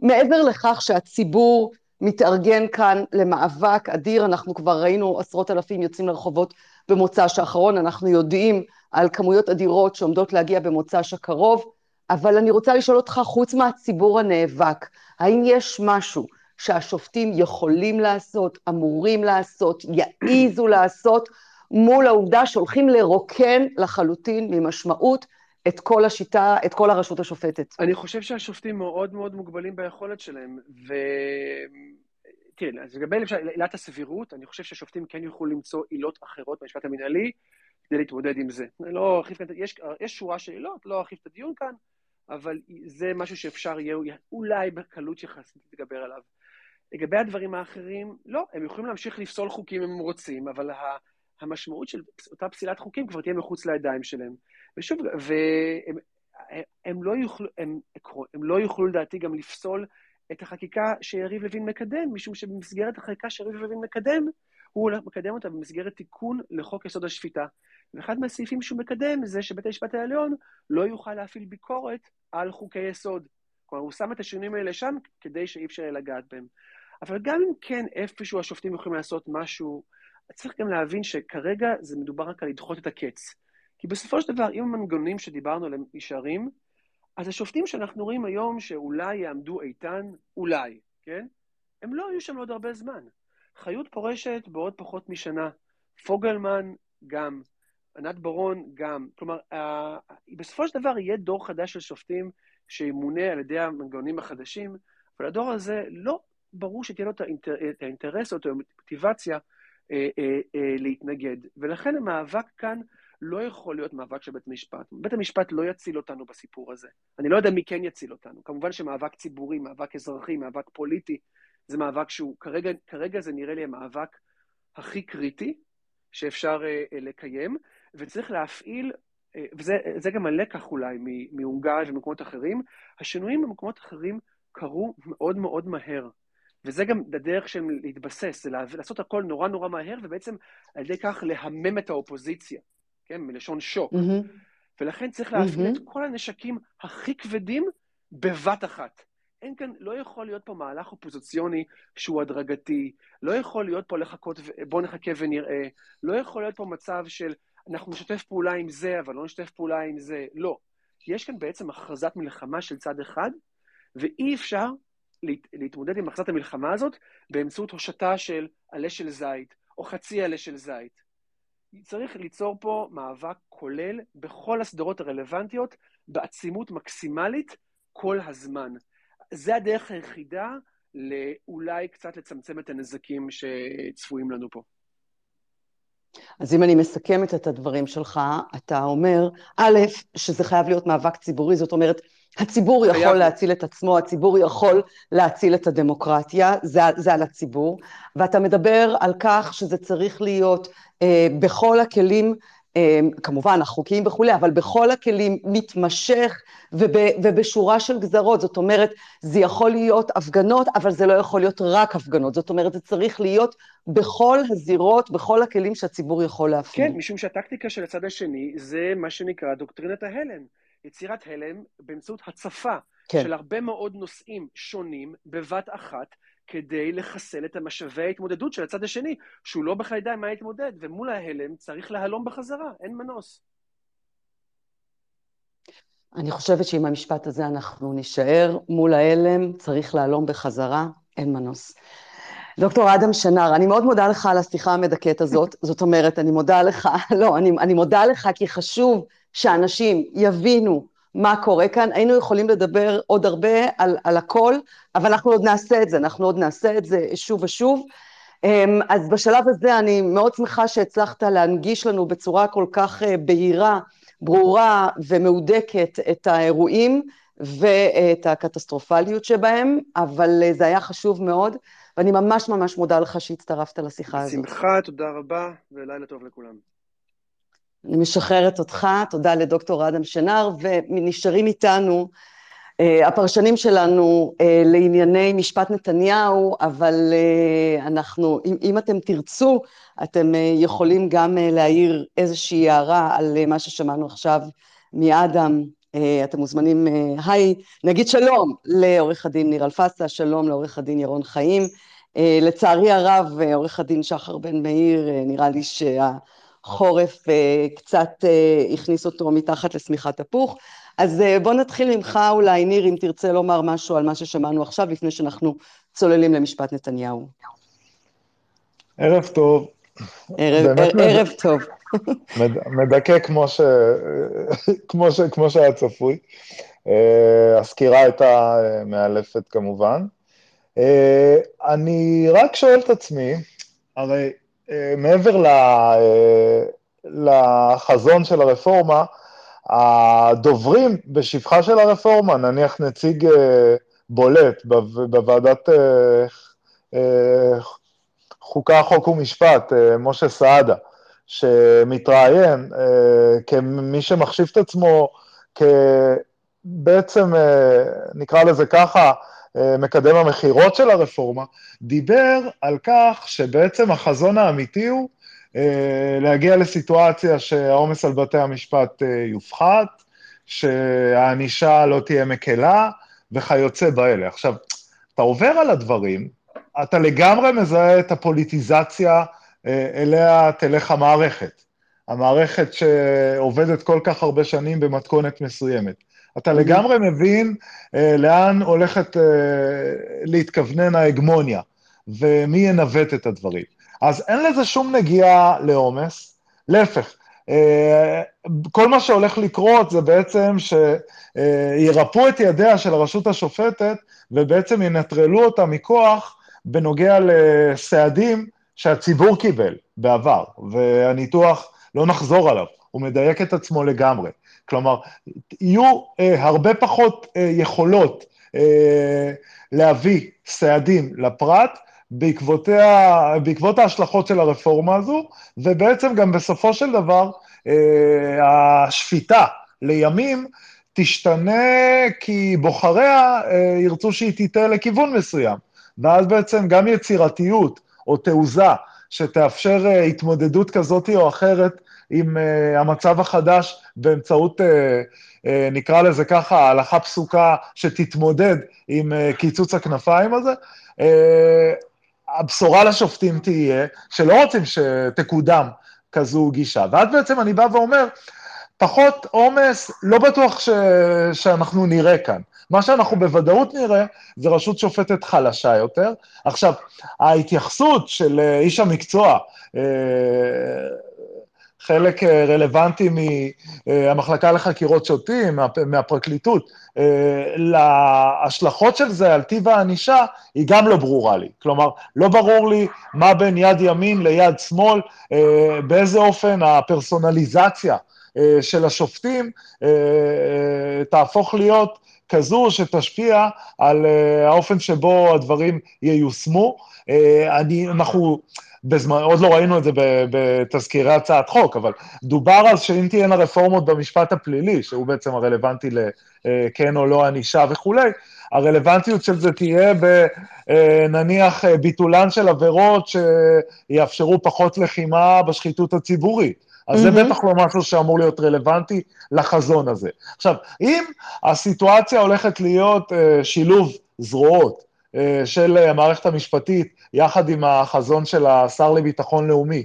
מעבר לכך שהציבור מתארגן כאן למאבק אדיר, אנחנו כבר ראינו עשרות אלפים יוצאים לרחובות במוצ"ש האחרון, אנחנו יודעים על כמויות אדירות שעומדות להגיע במוצ"ש הקרוב, אבל אני רוצה לשאול אותך, חוץ מהציבור הנאבק, האם יש משהו שהשופטים יכולים לעשות, אמורים לעשות, יעיזו לעשות, מול העובדה שהולכים לרוקן לחלוטין ממשמעות את כל השיטה, את כל הרשות השופטת. אני חושב שהשופטים מאוד מאוד מוגבלים ביכולת שלהם, ו... תראה, אז לגבי עילת הסבירות, אני חושב שהשופטים כן יוכלו למצוא עילות אחרות במשפט המנהלי כדי להתמודד עם זה. לא ארחיב כאן, יש, יש שורה של עילות, לא ארחיב את הדיון כאן, אבל זה משהו שאפשר יהיה אולי בקלות יחסית להתגבר עליו. לגבי הדברים האחרים, לא, הם יכולים להמשיך לפסול חוקים אם הם רוצים, אבל המשמעות של אותה פסילת חוקים כבר תהיה מחוץ לידיים שלהם. ושוב, והם הם לא, יוכלו, הם, הם לא יוכלו לדעתי גם לפסול את החקיקה שיריב לוין מקדם, משום שבמסגרת החקיקה שיריב לוין מקדם, הוא מקדם אותה במסגרת תיקון לחוק יסוד השפיטה. ואחד מהסעיפים שהוא מקדם זה שבית המשפט העליון לא יוכל להפעיל ביקורת על חוקי יסוד. כלומר, הוא שם את השינויים האלה שם כדי שאי אפשר יהיה לגעת בהם. אבל גם אם כן איפשהו השופטים יכולים לעשות משהו, צריך גם להבין שכרגע זה מדובר רק על לדחות את הקץ. כי בסופו של דבר, אם המנגנונים שדיברנו עליהם נשארים, אז השופטים שאנחנו רואים היום שאולי יעמדו איתן, אולי, כן? הם לא יהיו שם עוד הרבה זמן. חיות פורשת בעוד פחות משנה. פוגלמן גם, ענת ברון גם. כלומר, בסופו של דבר יהיה דור חדש של שופטים שימונה על ידי המנגנונים החדשים, אבל הדור הזה לא ברור שתהיה לו את האינטרס או את המוטיבציה אה, אה, אה, להתנגד. ולכן המאבק כאן לא יכול להיות מאבק של בית המשפט. בית המשפט לא יציל אותנו בסיפור הזה. אני לא יודע מי כן יציל אותנו. כמובן שמאבק ציבורי, מאבק אזרחי, מאבק פוליטי, זה מאבק שהוא, כרגע, כרגע זה נראה לי המאבק הכי קריטי שאפשר uh, לקיים, וצריך להפעיל, uh, וזה גם הלקח אולי מהונגריה ומקומות אחרים, השינויים במקומות אחרים קרו מאוד מאוד מהר. וזה גם הדרך שלהם להתבסס, זה לעשות הכל נורא נורא מהר, ובעצם על ידי כך להמם את האופוזיציה, כן, מלשון שוק. Mm-hmm. ולכן צריך להפעיל mm-hmm. את כל הנשקים הכי כבדים בבת אחת. אין כאן, לא יכול להיות פה מהלך אופוזיציוני שהוא הדרגתי, לא יכול להיות פה לחכות, בוא נחכה ונראה, לא יכול להיות פה מצב של אנחנו נשתף פעולה עם זה, אבל לא נשתף פעולה עם זה, לא. יש כאן בעצם הכרזת מלחמה של צד אחד, ואי אפשר להת, להתמודד עם הכרזת המלחמה הזאת באמצעות הושטה של עלה של זית, או חצי עלה של זית. צריך ליצור פה מאבק כולל בכל הסדרות הרלוונטיות, בעצימות מקסימלית כל הזמן. זה הדרך היחידה לאולי קצת לצמצם את הנזקים שצפויים לנו פה. אז אם אני מסכמת את הדברים שלך, אתה אומר, א', שזה חייב להיות מאבק ציבורי, זאת אומרת, הציבור יכול חייב. להציל את עצמו, הציבור יכול להציל את הדמוקרטיה, זה, זה על הציבור, ואתה מדבר על כך שזה צריך להיות אה, בכל הכלים כמובן החוקיים וכולי, אבל בכל הכלים מתמשך וב, ובשורה של גזרות, זאת אומרת, זה יכול להיות הפגנות, אבל זה לא יכול להיות רק הפגנות, זאת אומרת, זה צריך להיות בכל הזירות, בכל הכלים שהציבור יכול להפעיל. כן, משום שהטקטיקה של הצד השני זה מה שנקרא דוקטרינת ההלם. יצירת הלם באמצעות הצפה כן. של הרבה מאוד נושאים שונים בבת אחת, כדי לחסל את המשאבי ההתמודדות של הצד השני, שהוא לא בכלל ידע עם מה להתמודד, ומול ההלם צריך להלום בחזרה, אין מנוס. אני חושבת שעם המשפט הזה אנחנו נישאר מול ההלם, צריך להלום בחזרה, אין מנוס. דוקטור אדם שנר, אני מאוד מודה לך על השיחה המדכאת הזאת, <laughs> זאת אומרת, אני מודה לך, לא, אני, אני מודה לך כי חשוב שאנשים יבינו מה קורה כאן. היינו יכולים לדבר עוד הרבה על, על הכל, אבל אנחנו עוד נעשה את זה, אנחנו עוד נעשה את זה שוב ושוב. אמ, אז בשלב הזה אני מאוד שמחה שהצלחת להנגיש לנו בצורה כל כך אה, בהירה, ברורה ומהודקת את האירועים ואת הקטסטרופליות שבהם, אבל אה, זה היה חשוב מאוד, ואני ממש ממש מודה לך שהצטרפת לשיחה הזאת. בשמחה, תודה רבה, ולילה טוב לכולם. אני משחררת אותך, תודה לדוקטור אדם שנר, ונשארים איתנו uh, הפרשנים שלנו uh, לענייני משפט נתניהו, אבל uh, אנחנו, אם, אם אתם תרצו, אתם יכולים גם להעיר איזושהי הערה על מה ששמענו עכשיו מאדם. אתם מוזמנים, היי, נגיד שלום לעורך הדין ניר אלפסה, שלום לעורך הדין ירון חיים. לצערי הרב, עורך הדין שחר בן מאיר, נראה לי שה... חורף אה, קצת אה, הכניס אותו מתחת לשמיכת תפוח. אז אה, בוא נתחיל ממך אולי, ניר, אם תרצה לומר משהו על מה ששמענו עכשיו, לפני שאנחנו צוללים למשפט נתניהו. ערב טוב. ערב, ערב, ערב טוב. <laughs> מדכא כמו, ש... <laughs> כמו, ש... כמו שהיה צפוי. הסקירה הייתה מאלפת כמובן. אני רק שואל את עצמי, הרי מעבר לחזון של הרפורמה, הדוברים בשבחה של הרפורמה, נניח נציג אה, בולט בוועדת אה, אה, חוקה, חוק ומשפט, משה סעדה, שמתראיין כמי שמחשיב את עצמו כבעצם, נקרא לזה ככה, מקדם המכירות של הרפורמה, דיבר על כך שבעצם החזון האמיתי הוא אה, להגיע לסיטואציה שהעומס על בתי המשפט אה, יופחת, שהענישה לא תהיה מקלה וכיוצא באלה. עכשיו, אתה עובר על הדברים, אתה לגמרי מזהה את הפוליטיזציה אה, אליה תלך המערכת. המערכת שעובדת כל כך הרבה שנים במתכונת מסוימת. אתה לגמרי מבין אה, לאן הולכת אה, להתכוונן ההגמוניה, ומי ינווט את הדברים. אז אין לזה שום נגיעה לעומס, להפך, אה, כל מה שהולך לקרות זה בעצם שירפאו את ידיה של הרשות השופטת ובעצם ינטרלו אותה מכוח בנוגע לסעדים שהציבור קיבל בעבר, והניתוח, לא נחזור עליו, הוא מדייק את עצמו לגמרי. כלומר, יהיו אה, הרבה פחות אה, יכולות אה, להביא סעדים לפרט, בעקבותיה, בעקבות ההשלכות של הרפורמה הזו, ובעצם גם בסופו של דבר אה, השפיטה לימים תשתנה כי בוחריה אה, ירצו שהיא תיטה לכיוון מסוים, ואז בעצם גם יצירתיות או תעוזה שתאפשר אה, התמודדות כזאת או אחרת עם המצב החדש באמצעות, נקרא לזה ככה, הלכה פסוקה שתתמודד עם קיצוץ הכנפיים הזה, הבשורה לשופטים תהיה שלא רוצים שתקודם כזו גישה. ואז בעצם אני בא ואומר, פחות עומס, לא בטוח ש... שאנחנו נראה כאן. מה שאנחנו בוודאות נראה זה רשות שופטת חלשה יותר. עכשיו, ההתייחסות של איש המקצוע, אה, חלק אה, רלוונטי מהמחלקה לחקירות שוטים, מהפרקליטות, אה, להשלכות של זה על טיב הענישה, היא גם לא ברורה לי. כלומר, לא ברור לי מה בין יד ימין ליד שמאל, אה, באיזה אופן הפרסונליזציה של השופטים תהפוך להיות כזו שתשפיע על האופן שבו הדברים ייושמו. אני, אנחנו... בזמן, עוד לא ראינו את זה בתזכירי הצעת חוק, אבל דובר אז שאם תהיינה רפורמות במשפט הפלילי, שהוא בעצם הרלוונטי לכן או לא ענישה וכולי, הרלוונטיות של זה תהיה בנניח אה, ביטולן של עבירות שיאפשרו פחות לחימה בשחיתות הציבורית. אז mm-hmm. זה בטח לא משהו שאמור להיות רלוונטי לחזון הזה. עכשיו, אם הסיטואציה הולכת להיות uh, שילוב זרועות uh, של המערכת המשפטית יחד עם החזון של השר לביטחון לאומי,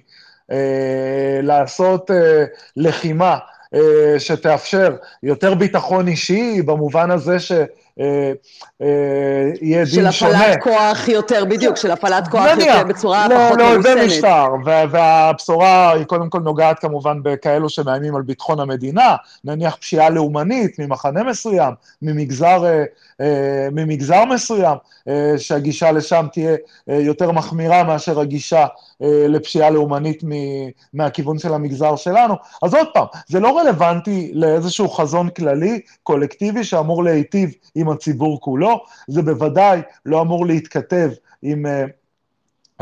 אה, לעשות אה, לחימה אה, שתאפשר יותר ביטחון אישי, במובן הזה ש... יהיה דין שונה. של הפעלת כוח יותר, בדיוק, של הפעלת כוח יותר בצורה לא, פחות מרוסנת. לא, זה משטר, והבשורה היא קודם כל נוגעת כמובן בכאלו שמאיימים על ביטחון המדינה, נניח פשיעה לאומנית ממחנה מסוים, ממגזר, ממגזר מסוים, שהגישה לשם תהיה יותר מחמירה מאשר הגישה לפשיעה לאומנית מהכיוון של המגזר שלנו. אז עוד פעם, זה לא רלוונטי לאיזשהו חזון כללי, קולקטיבי, שאמור להיטיב עם הציבור כולו, זה בוודאי לא אמור להתכתב עם...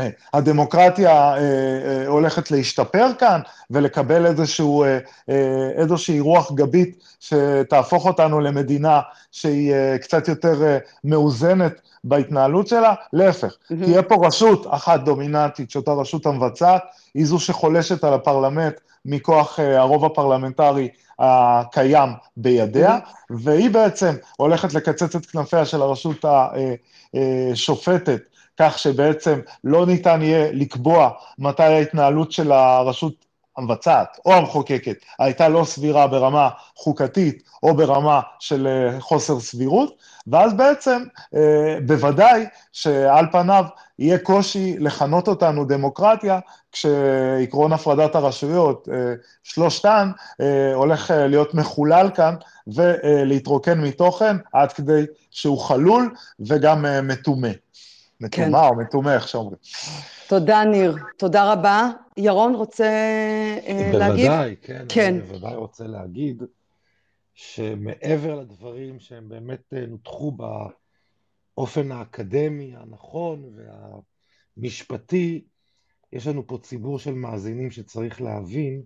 אה, אה, הדמוקרטיה אה, הולכת להשתפר כאן ולקבל איזשהו, איזושהי רוח גבית שתהפוך אותנו למדינה שהיא קצת יותר מאוזנת בהתנהלות שלה, להפך, mm-hmm. תהיה פה רשות אחת דומיננטית, שאותה רשות המבצעת, היא זו שחולשת על הפרלמנט מכוח הרוב הפרלמנטרי הקיים בידיה, mm-hmm. והיא בעצם הולכת לקצץ את כנפיה של הרשות השופטת, כך שבעצם לא ניתן יהיה לקבוע מתי ההתנהלות של הרשות המבצעת או המחוקקת הייתה לא סבירה ברמה חוקתית או ברמה של אה, חוסר סבירות, ואז בעצם אה, בוודאי שעל פניו יהיה קושי לכנות אותנו דמוקרטיה, כשעקרון הפרדת הרשויות, אה, שלושתן, הולך להיות מחולל כאן ולהתרוקן מתוכן עד כדי שהוא חלול וגם מטומא. מטומא כן. או מטומא, איך שאומרים. תודה, ניר. תודה רבה. ירון, רוצה uh, להגיב? בוודאי, כן. כן. אני בוודאי רוצה להגיד שמעבר לדברים שהם באמת אה, נותחו באופן האקדמי הנכון והמשפטי, יש לנו פה ציבור של מאזינים שצריך להבין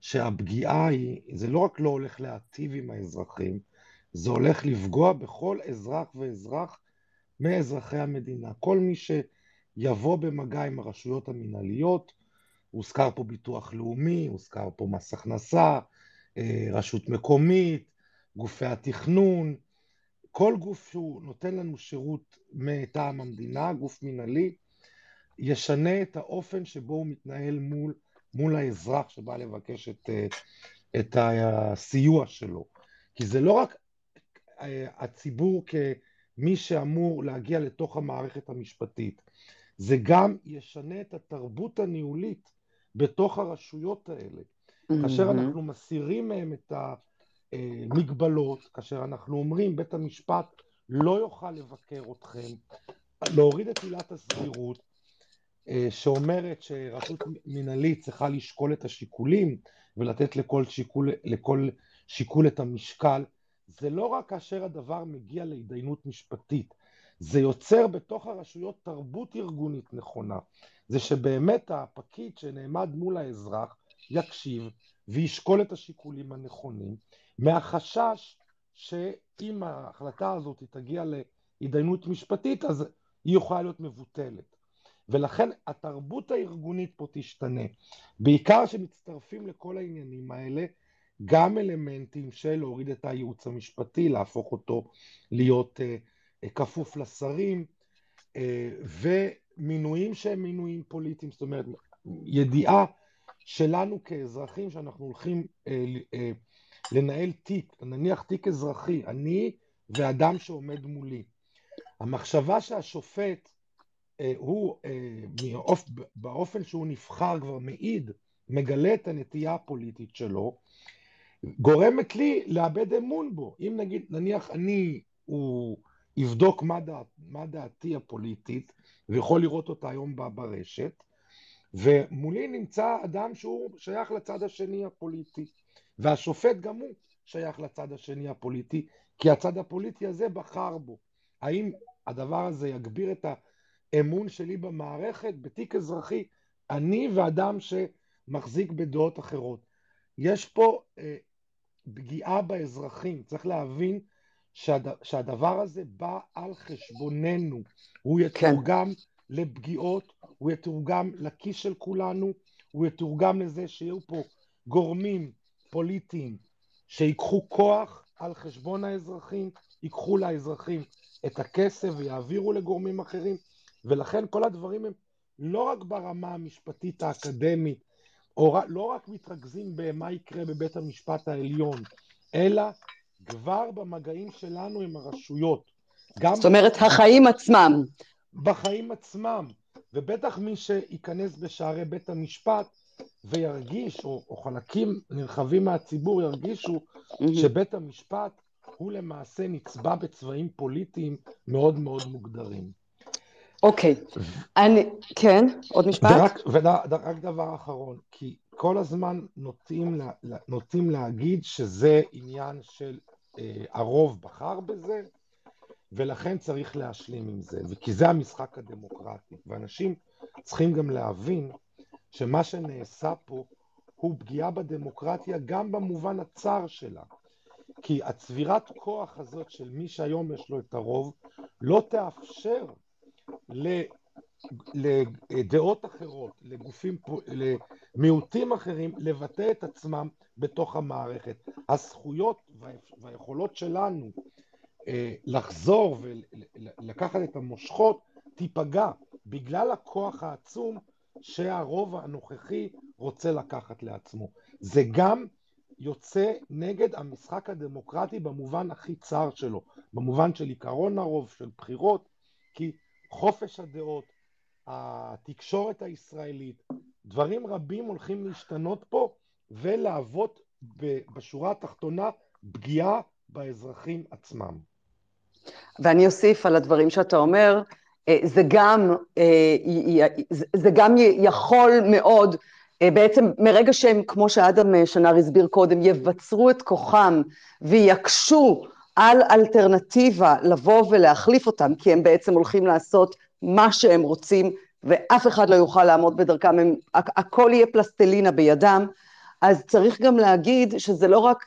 שהפגיעה היא, זה לא רק לא הולך להטיב עם האזרחים, זה הולך לפגוע בכל אזרח ואזרח מאזרחי המדינה. כל מי ש... יבוא במגע עם הרשויות המנהליות, הוזכר פה ביטוח לאומי, הוזכר פה מס הכנסה, אה, רשות מקומית, גופי התכנון, כל גוף שהוא נותן לנו שירות מטעם המדינה, גוף מנהלי, ישנה את האופן שבו הוא מתנהל מול מול האזרח שבא לבקש את, את הסיוע שלו. כי זה לא רק הציבור כמי שאמור להגיע לתוך המערכת המשפטית, זה גם ישנה את התרבות הניהולית בתוך הרשויות האלה. Mm-hmm. כאשר אנחנו מסירים מהם את המגבלות, כאשר אנחנו אומרים בית המשפט לא יוכל לבקר אתכם, להוריד את עילת הסבירות, אה, שאומרת שרשות מנהלית צריכה לשקול את השיקולים ולתת לכל שיקול, לכל שיקול את המשקל, זה לא רק כאשר הדבר מגיע להתדיינות משפטית, זה יוצר בתוך הרשויות תרבות ארגונית נכונה. זה שבאמת הפקיד שנעמד מול האזרח יקשיב וישקול את השיקולים הנכונים, מהחשש שאם ההחלטה הזאת תגיע להתדיינות משפטית, אז היא יכולה להיות מבוטלת. ולכן התרבות הארגונית פה תשתנה. בעיקר שמצטרפים לכל העניינים האלה גם אלמנטים של להוריד את הייעוץ המשפטי, להפוך אותו להיות uh, כפוף לשרים, uh, ומינויים שהם מינויים פוליטיים, זאת אומרת, ידיעה שלנו כאזרחים שאנחנו הולכים uh, uh, לנהל תיק, נניח תיק אזרחי, אני ואדם שעומד מולי. המחשבה שהשופט אה, הוא אה, באופן שהוא נבחר כבר מעיד, מגלה את הנטייה הפוליטית שלו, גורמת לי לאבד אמון בו. אם נגיד, נניח אני, הוא יבדוק מה, דע, מה דעתי הפוליטית, ויכול לראות אותה היום ברשת, ומולי נמצא אדם שהוא שייך לצד השני הפוליטי. והשופט גם הוא שייך לצד השני הפוליטי, כי הצד הפוליטי הזה בחר בו. האם הדבר הזה יגביר את האמון שלי במערכת? בתיק אזרחי, אני ואדם שמחזיק בדעות אחרות. יש פה אה, פגיעה באזרחים, צריך להבין שהד, שהדבר הזה בא על חשבוננו, הוא. יתורגם כן. לפגיעות, הוא יתורגם לכיס של כולנו, הוא יתורגם לזה שיהיו פה גורמים פוליטיים שיקחו כוח על חשבון האזרחים, ייקחו לאזרחים את הכסף ויעבירו לגורמים אחרים, ולכן כל הדברים הם לא רק ברמה המשפטית האקדמית, או לא רק מתרכזים במה יקרה בבית המשפט העליון, אלא כבר במגעים שלנו עם הרשויות. זאת אומרת, החיים עצמם. בחיים עצמם, ובטח מי שייכנס בשערי בית המשפט וירגיש, או, או חלקים נרחבים מהציבור ירגישו. שבית המשפט הוא למעשה נצבע בצבעים פוליטיים מאוד מאוד מוגדרים. אוקיי. אני, כן, עוד משפט? ורק, ורק דבר אחרון, כי כל הזמן נוטים, לה, נוטים להגיד שזה עניין של אה, הרוב בחר בזה, ולכן צריך להשלים עם זה, וכי זה המשחק הדמוקרטי, ואנשים צריכים גם להבין שמה שנעשה פה הוא פגיעה בדמוקרטיה גם במובן הצר שלה. כי הצבירת כוח הזאת של מי שהיום יש לו את הרוב לא תאפשר לדעות אחרות, לגופים, למיעוטים אחרים, לבטא את עצמם בתוך המערכת. הזכויות והיכולות שלנו אה, לחזור ולקחת את המושכות תיפגע בגלל הכוח העצום שהרוב הנוכחי רוצה לקחת לעצמו. זה גם יוצא נגד המשחק הדמוקרטי במובן הכי צר שלו, במובן של עיקרון הרוב, של בחירות, כי חופש הדעות, התקשורת הישראלית, דברים רבים הולכים להשתנות פה ולהוות בשורה התחתונה פגיעה באזרחים עצמם. ואני אוסיף על הדברים שאתה אומר, אה, זה גם, אה, זה גם יכול מאוד, אה, בעצם מרגע שהם, כמו שאדם שנר הסביר קודם, יבצרו את כוחם ויקשו על אלטרנטיבה לבוא ולהחליף אותם, כי הם בעצם הולכים לעשות מה שהם רוצים, ואף אחד לא יוכל לעמוד בדרכם, הם, הכל יהיה פלסטלינה בידם, אז צריך גם להגיד שזה לא רק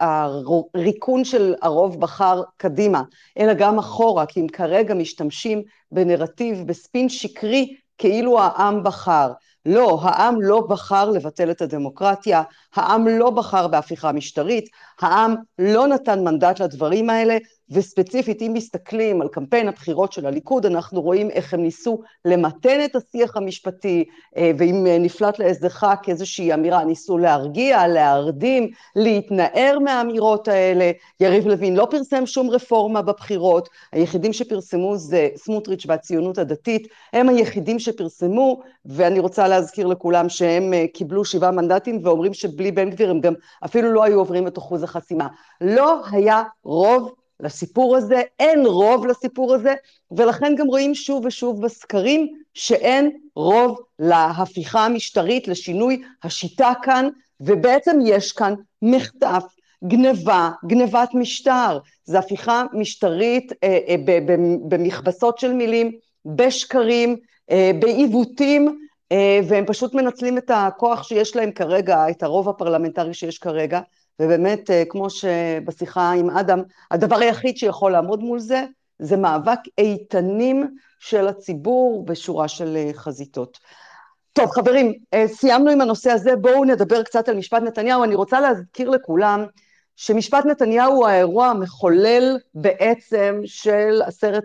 הריקון של הרוב בחר קדימה, אלא גם אחורה, כי אם כרגע משתמשים בנרטיב, בספין שקרי, כאילו העם בחר. לא, העם לא בחר לבטל את הדמוקרטיה, העם לא בחר בהפיכה משטרית, העם לא נתן מנדט לדברים האלה, וספציפית, אם מסתכלים על קמפיין הבחירות של הליכוד, אנחנו רואים איך הם ניסו למתן את השיח המשפטי, אה, ואם נפלט לאיזה ח"כ איזושהי אמירה, ניסו להרגיע, להרדים, להתנער מהאמירות האלה. יריב לוין לא פרסם שום רפורמה בבחירות, היחידים שפרסמו זה סמוטריץ' והציונות הדתית, הם היחידים שפרסמו, ואני רוצה להזכיר לכולם שהם אה, קיבלו שבעה מנדטים ואומרים שבלי בן גביר הם גם אפילו לא היו עוברים את אחוז החסימה. לא היה רוב לסיפור הזה, אין רוב לסיפור הזה, ולכן גם רואים שוב ושוב בסקרים שאין רוב להפיכה המשטרית, לשינוי השיטה כאן, ובעצם יש כאן מחטף, גניבה, גניבת משטר. זו הפיכה משטרית אה, אה, במכבסות של מילים, בשקרים, אה, בעיוותים, אה, והם פשוט מנצלים את הכוח שיש להם כרגע, את הרוב הפרלמנטרי שיש כרגע, ובאמת, אה, כמו שבשיחה עם אדם, הדבר היחיד שיכול לעמוד מול זה, זה מאבק איתנים של הציבור בשורה של אה, חזיתות. טוב, חברים, אה, סיימנו עם הנושא הזה, בואו נדבר קצת על משפט נתניהו. אני רוצה להזכיר לכולם שמשפט נתניהו הוא האירוע המחולל בעצם של הסרט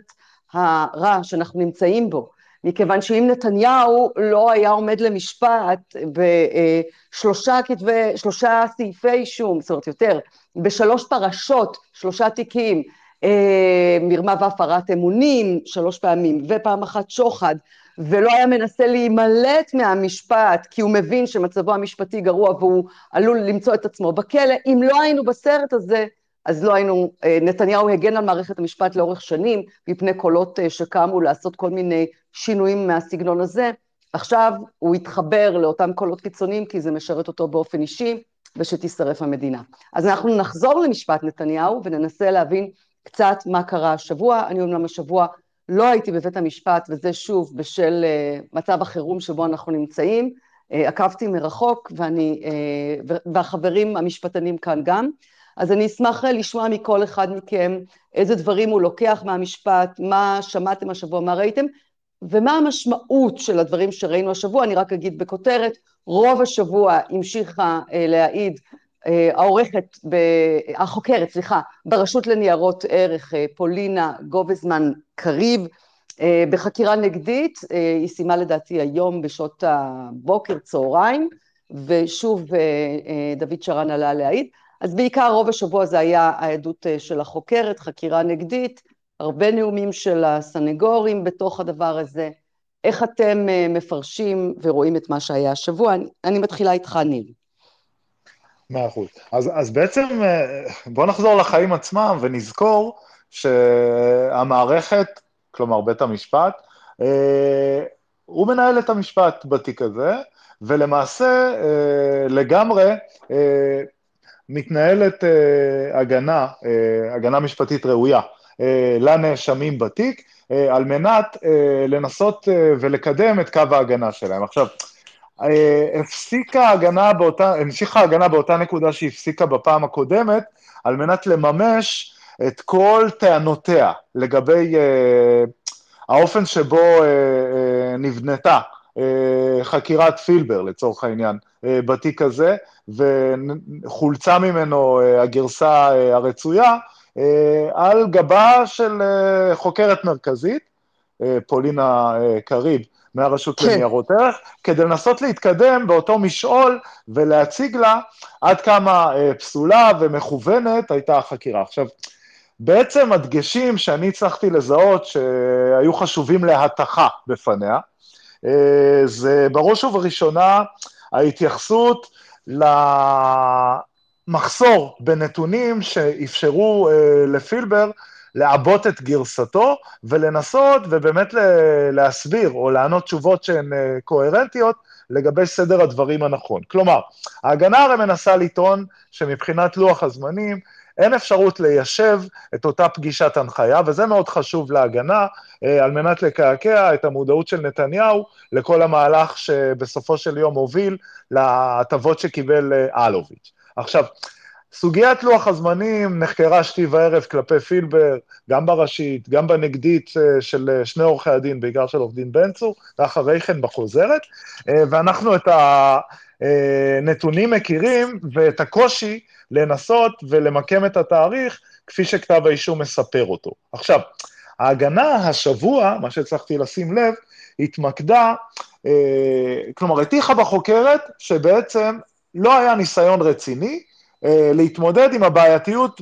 הרע שאנחנו נמצאים בו. מכיוון שאם נתניהו לא היה עומד למשפט בשלושה כתבי, שלושה סעיפי אישום, זאת אומרת יותר, בשלוש פרשות, שלושה תיקים, אה, מרמה והפרת אמונים שלוש פעמים, ופעם אחת שוחד, ולא היה מנסה להימלט מהמשפט, כי הוא מבין שמצבו המשפטי גרוע והוא עלול למצוא את עצמו בכלא, אם לא היינו בסרט הזה, אז לא היינו, אה, נתניהו הגן על מערכת המשפט לאורך שנים, מפני קולות אה, שקמו לעשות כל מיני שינויים מהסגנון הזה. עכשיו הוא התחבר לאותם קולות קיצוניים, כי זה משרת אותו באופן אישי, ושתישרף המדינה. אז אנחנו נחזור למשפט נתניהו וננסה להבין קצת מה קרה השבוע. אני אומנם השבוע לא הייתי בבית המשפט, וזה שוב בשל uh, מצב החירום שבו אנחנו נמצאים. עקבתי מרחוק, ואני, והחברים המשפטנים כאן גם. אז אני אשמח לשמוע מכל אחד מכם איזה דברים הוא לוקח מהמשפט, מה שמעתם השבוע, מה ראיתם, ומה המשמעות של הדברים שראינו השבוע, אני רק אגיד בכותרת, רוב השבוע המשיכה אה, להעיד אה, העורכת, ב, החוקרת, סליחה, ברשות לניירות ערך, אה, פולינה גובזמן קריב, אה, בחקירה נגדית, אה, היא סיימה לדעתי היום בשעות הבוקר, צהריים, ושוב אה, אה, דוד שרן עלה להעיד. אז בעיקר רוב השבוע זה היה העדות אה, של החוקרת, חקירה נגדית, הרבה נאומים של הסנגורים בתוך הדבר הזה. איך אתם אה, מפרשים ורואים את מה שהיה השבוע? אני, אני מתחילה איתך, ניל. מאה אחוז. אז, אז בעצם אה, בואו נחזור לחיים עצמם ונזכור שהמערכת, כלומר בית המשפט, הוא מנהל את המשפט בתיק הזה, ולמעשה לגמרי מתנהלת אה, הגנה, אה, הגנה משפטית ראויה אה, לנאשמים בתיק, אה, על מנת אה, לנסות אה, ולקדם את קו ההגנה שלהם. עכשיו, אה, הפסיקה ההגנה באותה, המשיכה ההגנה באותה נקודה שהפסיקה בפעם הקודמת, על מנת לממש את כל טענותיה לגבי אה, האופן שבו אה, אה, נבנתה חקירת פילבר, לצורך העניין, אה, בתיק הזה, וחולצה ממנו אה, הגרסה הרצויה, על גבה של חוקרת מרכזית, פולינה קריב, מהרשות כן. לניירות ערך, כדי לנסות להתקדם באותו משעול ולהציג לה עד כמה פסולה ומכוונת הייתה החקירה. עכשיו, בעצם הדגשים שאני הצלחתי לזהות שהיו חשובים להתכה בפניה, אה, זה בראש ובראשונה ההתייחסות למחסור בנתונים שאפשרו אה, לפילבר לעבות את גרסתו ולנסות ובאמת להסביר או לענות תשובות שהן אה, קוהרנטיות לגבי סדר הדברים הנכון. כלומר, ההגנה הרי מנסה לטעון שמבחינת לוח הזמנים, אין אפשרות ליישב את אותה פגישת הנחיה, וזה מאוד חשוב להגנה, אה, על מנת לקעקע את המודעות של נתניהו לכל המהלך שבסופו של יום הוביל להטבות שקיבל אה, אלוביץ'. עכשיו, סוגיית לוח הזמנים נחקרה שתי וערב כלפי פילבר, גם בראשית, גם בנגדית אה, של שני עורכי הדין, בעיקר של עורך דין בן צור, ואחרי כן בחוזרת, ואנחנו את הנתונים מכירים ואת הקושי לנסות ולמקם את התאריך כפי שכתב האישום מספר אותו. עכשיו, ההגנה השבוע, מה שהצלחתי לשים לב, התמקדה, אה, כלומר, הטיחה בחוקרת שבעצם לא היה ניסיון רציני אה, להתמודד עם הבעייתיות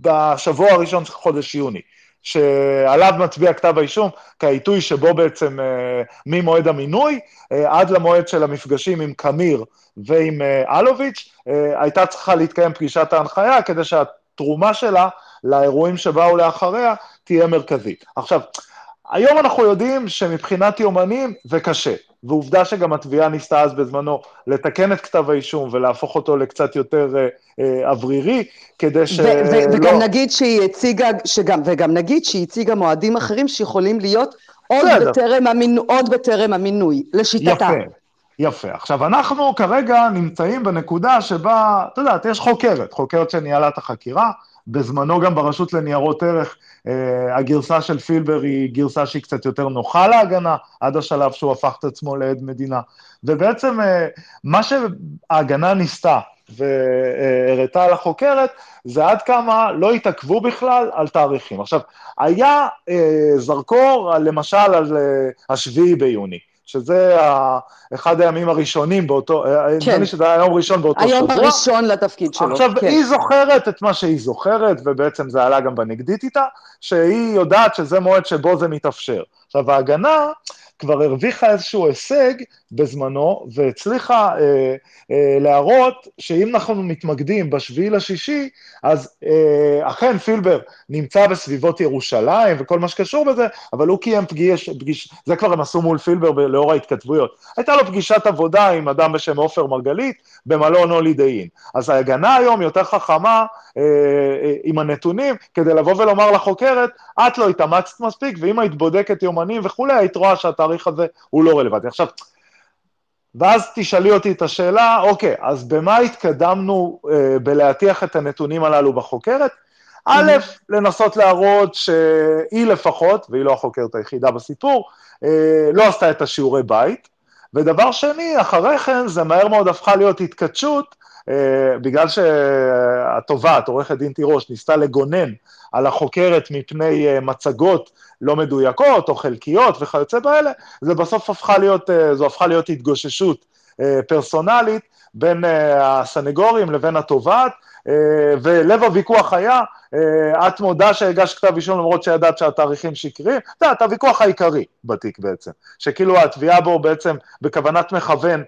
בשבוע הראשון של חודש יוני. שעליו מצביע כתב האישום, כעיתוי שבו בעצם אה, ממועד המינוי אה, עד למועד של המפגשים עם קמיר ועם אה, אלוביץ', הייתה צריכה להתקיים פגישת ההנחיה כדי שהתרומה שלה לאירועים שבאו לאחריה תהיה מרכזית. עכשיו, היום אנחנו יודעים שמבחינת יומנים זה קשה, ועובדה שגם התביעה ניסתה אז בזמנו לתקן את כתב האישום ולהפוך אותו לקצת יותר אה, אה, אוורירי, כדי ש... וגם נגיד שהיא הציגה, שגם, וגם נגיד שהיא הציגה מועדים אחרים שיכולים להיות עוד בטרם, המינו, עוד בטרם המינוי, לשיטתה. יפה. יפה. עכשיו, אנחנו כרגע נמצאים בנקודה שבה, את יודעת, יש חוקרת, חוקרת שניהלה את החקירה, בזמנו גם ברשות לניירות ערך, אה, הגרסה של פילבר היא גרסה שהיא קצת יותר נוחה להגנה, עד השלב שהוא הפך את עצמו לעד מדינה. ובעצם אה, מה שההגנה ניסתה והראתה על החוקרת, זה עד כמה לא התעכבו בכלל על תאריכים. עכשיו, היה אה, זרקור למשל על השביעי ביוני. שזה אחד הימים הראשונים באותו, אה, כן. נדמה לי שזה היה היום ראשון באותו היום שבוע. היום הראשון לתפקיד שלו, עכשיו, כן. היא זוכרת את מה שהיא זוכרת, ובעצם זה עלה גם בנגדית איתה, שהיא יודעת שזה מועד שבו זה מתאפשר. עכשיו, ההגנה כבר הרוויחה איזשהו הישג בזמנו, והצליחה אה, אה, להראות שאם אנחנו מתמקדים בשביעי לשישי, אז אה, אכן פילבר נמצא בסביבות ירושלים וכל מה שקשור בזה, אבל הוא קיים פגיש, פגיש זה כבר הם עשו מול פילבר לאור ההתכתבויות. הייתה לו פגישת עבודה עם אדם בשם עופר מרגלית במלון הולידיין. אז ההגנה היום יותר חכמה אה, אה, עם הנתונים, כדי לבוא ולומר לחוקרת, את לא התאמצת מספיק, ואם היית בודקת יומנים וכולי, היית רואה שהתאריך הזה הוא לא רלוונטי. עכשיו, ואז תשאלי אותי את השאלה, אוקיי, אז במה התקדמנו אה, בלהטיח את הנתונים הללו בחוקרת? א', לנסות להראות שהיא לפחות, והיא לא החוקרת היחידה בסיפור, אה, לא עשתה את השיעורי בית, ודבר שני, אחרי כן זה מהר מאוד הפכה להיות התכתשות, אה, בגלל שהתובעת, עורכת דין תירוש, ניסתה לגונן על החוקרת מפני אה, מצגות לא מדויקות או חלקיות וכיוצא באלה, זה בסוף הפכה להיות, אה, זו הפכה להיות התגוששות אה, פרסונלית בין הסנגורים לבין התובעת, ולב הוויכוח היה, את מודה שהגשת כתב אישום למרות שידעת שהתאריכים שקריים, זה יודעת, הוויכוח העיקרי בתיק בעצם, שכאילו התביעה בו בעצם בכוונת מכוון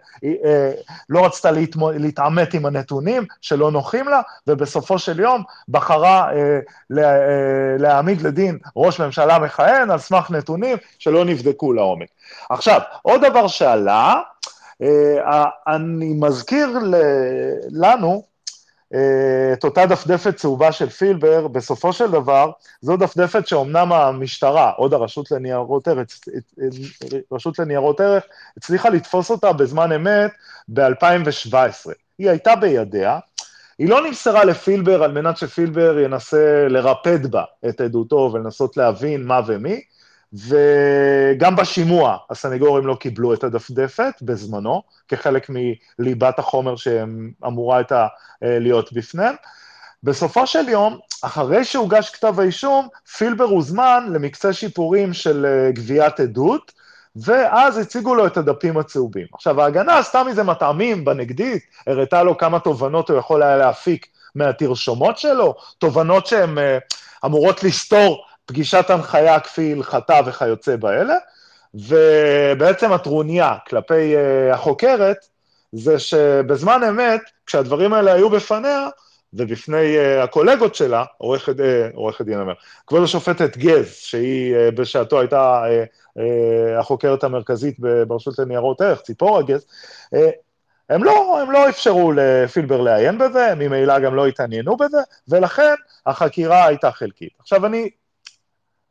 לא רצתה להתעמת עם הנתונים שלא נוחים לה, ובסופו של יום בחרה להעמיד לדין ראש ממשלה מכהן על סמך נתונים שלא נבדקו לעומק. עכשיו, עוד דבר שעלה, אני מזכיר לנו, אה, את אותה דפדפת צהובה של פילבר, בסופו של דבר, זו דפדפת שאומנם המשטרה, עוד הרשות לניירות ערך, רשות לניירות ערך, הצליחה לתפוס אותה בזמן אמת ב-2017. היא הייתה בידיה, היא לא נמסרה לפילבר על מנת שפילבר ינסה לרפד בה את עדותו ולנסות להבין מה ומי, וגם בשימוע הסנגורים לא קיבלו את הדפדפת בזמנו, כחלק מליבת החומר שאמורה הייתה אה, להיות בפניהם. בסופו של יום, אחרי שהוגש כתב האישום, פילבר הוזמן למקצה שיפורים של אה, גביית עדות, ואז הציגו לו את הדפים הצהובים. עכשיו, ההגנה עשתה מזה מטעמים בנגדית, הראתה לו כמה תובנות הוא יכול היה להפיק מהתרשומות שלו, תובנות שהן uh, אמורות לסתור פגישת הנחיה כפי הלכתה וכיוצא באלה, ובעצם הטרוניה כלפי uh, החוקרת, זה שבזמן אמת, כשהדברים האלה היו בפניה, ובפני uh, הקולגות שלה, עורכת, uh, עורכת דין אומר, כבוד השופטת גז, שהיא uh, בשעתו הייתה uh, uh, החוקרת המרכזית ברשות לניירות ערך, ציפורה גז, uh, הם לא, הם לא אפשרו לפילבר לעיין בזה, ממילא גם לא התעניינו בזה, ולכן החקירה הייתה חלקית. עכשיו אני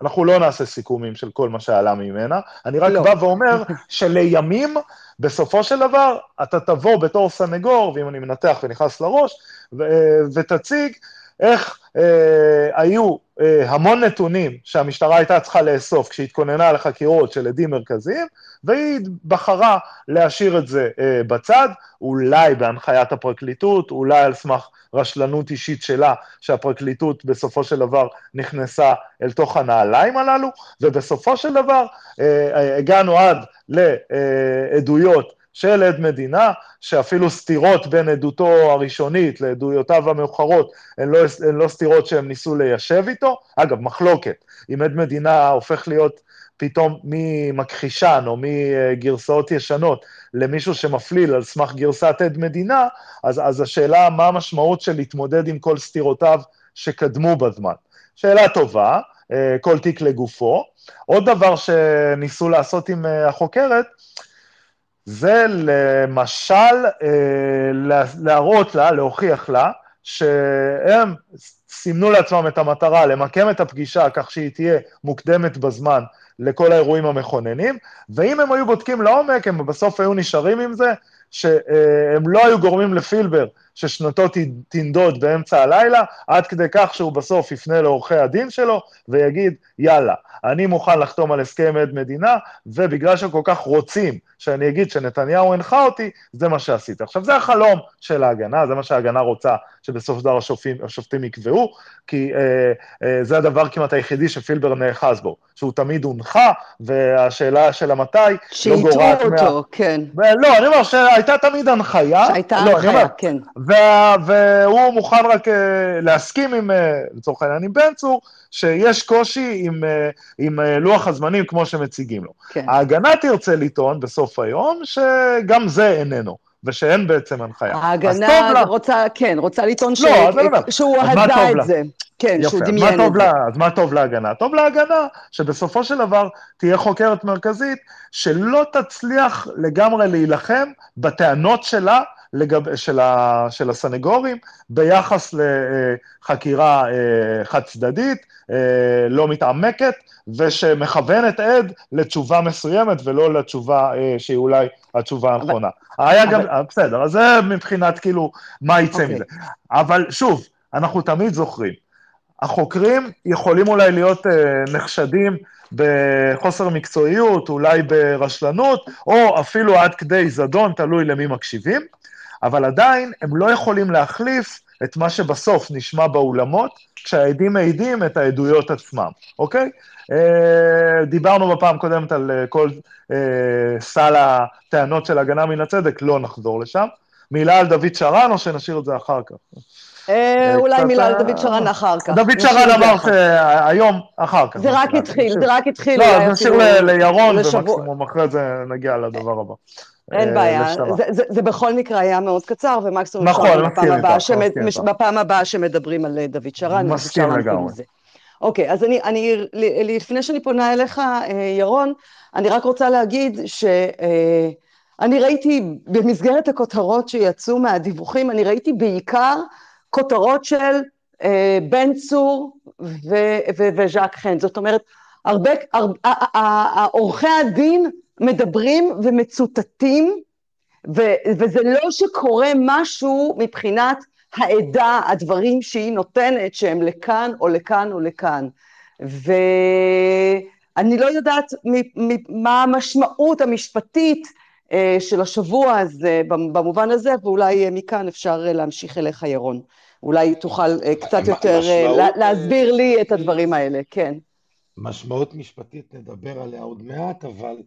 אנחנו לא נעשה סיכומים של כל מה שעלה ממנה, אני רק לא. בא ואומר שלימים, בסופו של דבר, אתה תבוא בתור סנגור, ואם אני מנתח ונכנס לראש, ו- ותציג איך אה, היו אה, המון נתונים שהמשטרה הייתה צריכה לאסוף כשהתכוננה לחקירות של עדים מרכזיים, והיא בחרה להשאיר את זה אה, בצד, אולי בהנחיית הפרקליטות, אולי על סמך רשלנות אישית שלה, שהפרקליטות בסופו של דבר נכנסה אל תוך הנעליים הללו, ובסופו של דבר אה, אה, הגענו עד לעדויות של עד מדינה, שאפילו סתירות בין עדותו הראשונית לעדויותיו המאוחרות הן לא, הן לא סתירות שהם ניסו ליישב איתו. אגב, מחלוקת, אם עד מדינה הופך להיות פתאום ממכחישן או מגרסאות ישנות למישהו שמפליל על סמך גרסת עד מדינה, אז, אז השאלה מה המשמעות של להתמודד עם כל סתירותיו שקדמו בזמן. שאלה טובה, אה, כל תיק לגופו. עוד דבר שניסו לעשות עם אה, החוקרת, זה למשל אה, להראות לה, להוכיח לה, שהם סימנו לעצמם את המטרה למקם את הפגישה כך שהיא תהיה מוקדמת בזמן לכל האירועים המכוננים, ואם הם היו בודקים לעומק, הם בסוף היו נשארים עם זה, שהם לא היו גורמים לפילבר ששנתו תנדוד באמצע הלילה, עד כדי כך שהוא בסוף יפנה לעורכי הדין שלו ויגיד, יאללה, אני מוכן לחתום על הסכם עד מדינה, ובגלל שהם כל כך רוצים שאני אגיד שנתניהו הנחה אותי, זה מה שעשית. עכשיו, זה החלום של ההגנה, זה מה שההגנה רוצה שבסוף דבר השופטים, השופטים יקבעו, כי אה, אה, זה הדבר כמעט היחידי שפילבר נאחז בו, שהוא תמיד הונחה, והשאלה של המתי לא גורעת מה... שהטעו אותו, כן. לא, אני אומר שהייתה תמיד הנחיה. שהייתה לא, הנחיה, אומר, כן. וה, והוא מוכן רק uh, להסכים עם, uh, לצורך העניין, עם בן צור, שיש קושי עם, uh, עם uh, לוח הזמנים כמו שמציגים לו. כן. ההגנה תרצה לטעון בסוף היום שגם זה איננו. ושאין בעצם הנחיה. ההגנה רוצה, כן, רוצה לטעון ש... לא, ש... שהוא הדה את זה. כן, יפה, שהוא דמיין את זה. לה, אז מה טוב להגנה? טוב להגנה שבסופו של דבר תהיה חוקרת מרכזית שלא תצליח לגמרי להילחם בטענות שלה לגב, של, ה, של הסנגורים ביחס לחקירה אה, חד צדדית, אה, לא מתעמקת, ושמכוונת עד לתשובה מסוימת ולא לתשובה אה, שהיא אולי התשובה הנכונה. אבל... היה אבל... גם, בסדר, אז זה מבחינת כאילו מה יצא okay. אוקיי. מזה. אבל שוב, אנחנו תמיד זוכרים, החוקרים יכולים אולי להיות נחשדים בחוסר מקצועיות, אולי ברשלנות, או אפילו עד כדי זדון, תלוי למי מקשיבים, אבל עדיין הם לא יכולים להחליף את מה שבסוף נשמע באולמות, כשהעדים מעידים את העדויות עצמם, אוקיי? אה, דיברנו בפעם קודמת על אה, כל אה, סל הטענות של הגנה מן הצדק, לא נחזור לשם. מילה על דוד שרן, או שנשאיר את זה אחר כך? אולי מילה על דוד שרן אחר כך. דוד שרן אמר שהיום, אחר כך. זה רק התחיל, זה רק התחיל. לא, אז נשאיר לירון, ומקסימום אחרי זה נגיע לדבר הבא. אין אה, בעיה, זה, זה, זה בכל מקרה היה מאוד קצר, ומקסימום נכון, בפעם הבאה, שמד, בפעם הבאה שמדברים על אה, דוד שרן, מסכים לגמרי. אוקיי, אז אני, אני, לפני שאני פונה אליך, אה, ירון, אני רק רוצה להגיד שאני ראיתי, במסגרת הכותרות שיצאו מהדיווחים, אני ראיתי בעיקר כותרות של בן צור וז'אק חן, זאת אומרת, הרבה, עורכי הדין מדברים ומצוטטים, ו- וזה לא שקורה משהו מבחינת העדה, הדברים שהיא נותנת, שהם לכאן או לכאן או לכאן. ואני לא יודעת מה המשמעות המשפטית אה, של השבוע הזה במובן הזה, ואולי אה, מכאן אפשר אה, להמשיך אליך, ירון. אולי תוכל קצת יותר להסביר לי את הדברים האלה, כן. משמעות משפטית נדבר עליה עוד מעט, אבל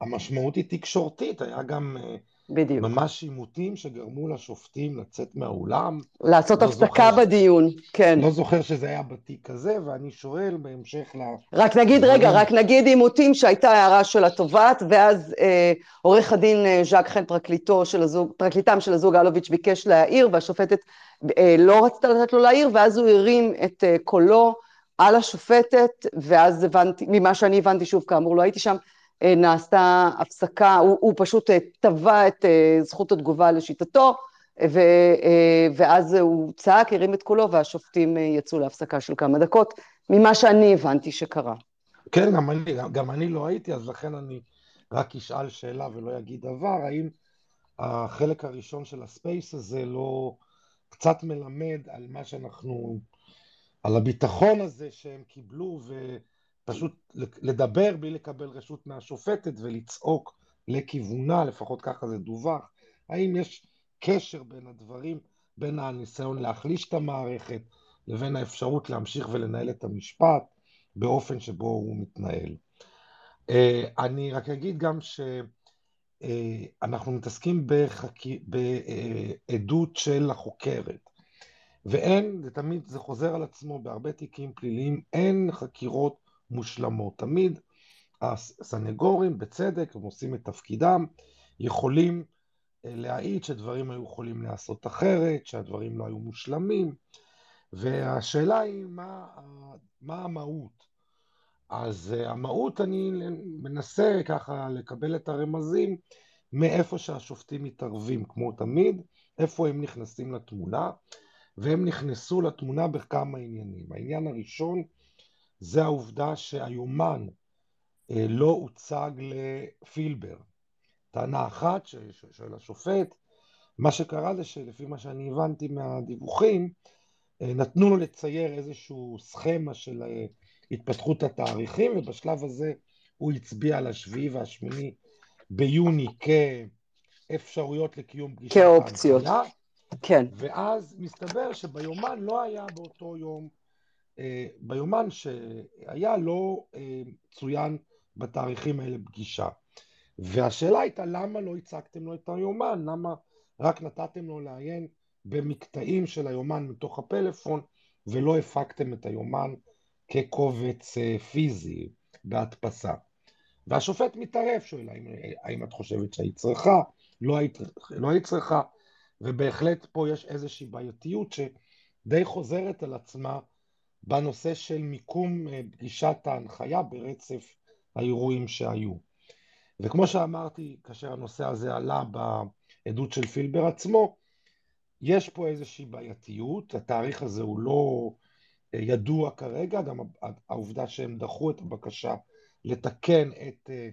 המשמעות היא תקשורתית, היה גם אה, בדיוק. ממש עימותים שגרמו לשופטים לצאת מהאולם. לעשות לא הפסקה זוכר, בדיון, כן. לא זוכר שזה היה בתיק הזה, ואני שואל בהמשך ל... רק נגיד, דברים... רגע, רק נגיד עימותים שהייתה הערה של התובעת, ואז אה, עורך הדין אה, ז'אק חן, פרקליטו של הזוג, פרקליטם של הזוג אלוביץ' ביקש להעיר, והשופטת אה, לא רצתה לתת לו להעיר, ואז הוא הרים את אה, קולו על השופטת, ואז הבנתי, ממה שאני הבנתי, שוב, כאמור, לא הייתי שם, נעשתה הפסקה, הוא, הוא פשוט אה, את אה, זכות התגובה לשיטתו, ו, ואז הוא צעק, הרים את קולו, והשופטים יצאו להפסקה של כמה דקות, ממה שאני הבנתי שקרה. כן, גם אני, גם אני לא הייתי, אז לכן אני רק אשאל שאלה ולא אגיד דבר, האם החלק הראשון של הספייס הזה לא קצת מלמד על מה שאנחנו על הביטחון הזה שהם קיבלו ופשוט לדבר בלי לקבל רשות מהשופטת ולצעוק לכיוונה, לפחות ככה זה דווח. האם יש קשר בין הדברים, בין הניסיון להחליש את המערכת לבין האפשרות להמשיך ולנהל את המשפט באופן שבו הוא מתנהל. אה, אני רק אגיד גם שאנחנו מתעסקים בחק... בעדות של החוקרת, ואין, זה תמיד, זה חוזר על עצמו בהרבה תיקים פליליים, אין חקירות מושלמות. תמיד הסנגורים, בצדק, הם עושים את תפקידם, יכולים אה, להעיד שדברים היו יכולים להיעשות אחרת, שהדברים לא היו מושלמים, והשאלה היא מה, מה המהות. אז אה, המהות, אני מנסה ככה לקבל את הרמזים מאיפה שהשופטים מתערבים, כמו תמיד, איפה הם נכנסים לתמונה, והם נכנסו לתמונה בכמה עניינים. העניין הראשון זה העובדה שהיומן אה, לא הוצג לפילבר. טענה אחת של השופט, מה שקרה זה שלפי מה שאני הבנתי מהדיווחים, אה, נתנו לו לצייר איזשהו סכמה של אה, התפתחות התאריכים, ובשלב הזה הוא הצביע על השביעי והשמיני ביוני כאפשרויות לקיום פגישת כאופציות. כן. ואז מסתבר שביומן לא היה באותו יום, ביומן שהיה לא צוין בתאריכים האלה פגישה. והשאלה הייתה למה לא הצגתם לו את היומן, למה רק נתתם לו לעיין במקטעים של היומן מתוך הפלאפון ולא הפקתם את היומן כקובץ אה, פיזי בהדפסה. והשופט מתערב, שואל האם, האם את חושבת שהיית צריכה, לא היית, לא היית צריכה, ובהחלט פה יש איזושהי בעייתיות שדי חוזרת על עצמה בנושא של מיקום אה, פגישת ההנחיה ברצף האירועים שהיו. וכמו שאמרתי, כאשר הנושא הזה עלה בעדות של פילבר עצמו, יש פה איזושהי בעייתיות, התאריך הזה הוא לא אה, ידוע כרגע, גם העובדה שהם דחו את הבקשה לתקן את אה,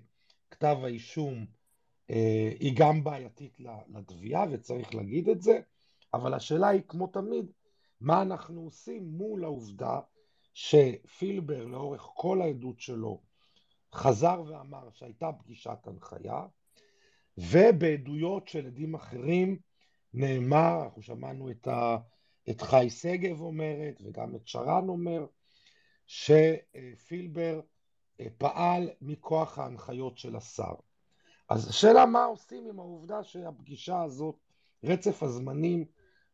כתב האישום אה, היא גם בעייתית לתביעה וצריך להגיד את זה, אבל השאלה היא כמו תמיד, מה אנחנו עושים מול העובדה שפילבר לאורך כל העדות שלו חזר ואמר שהייתה פגישת הנחיה, ובעדויות של עדים אחרים נאמר, אנחנו שמענו את, ה, את חי שגב אומרת וגם את שרן אומר, שפילבר אה, פעל מכוח ההנחיות של השר. אז השאלה מה עושים עם העובדה שהפגישה הזאת, רצף הזמנים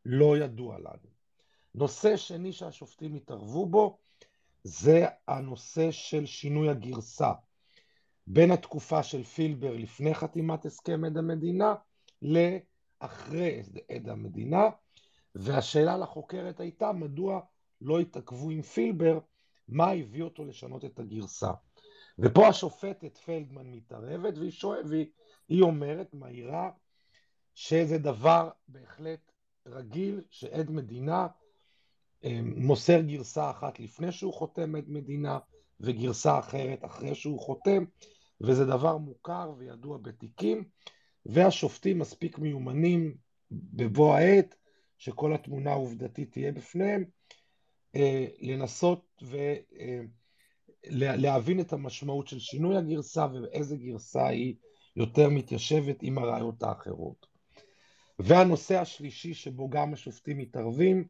לא ידוע לנו. נושא שני שהשופטים התערבו בו זה הנושא של שינוי הגרסה. בין התקופה של פילבר לפני חתימת הסכם עד המדינה לאחרי עד המדינה, והשאלה לחוקרת הייתה מדוע לא התעכבו עם פילבר, מה הביא אותו לשנות את הגרסה. ופה השופטת פלדמן מתערבת והיא, שואל, והיא אומרת, מהירה, שזה דבר בהחלט רגיל שעד מדינה מוסר גרסה אחת לפני שהוא חותם עד מדינה וגרסה אחרת אחרי שהוא חותם, וזה דבר מוכר וידוע בתיקים, והשופטים מספיק מיומנים בבוא העת, שכל התמונה העובדתית תהיה בפניהם, אה, לנסות ולהבין אה, את המשמעות של שינוי הגרסה ואיזה גרסה היא יותר מתיישבת עם הראיות האחרות. והנושא השלישי שבו גם השופטים מתערבים,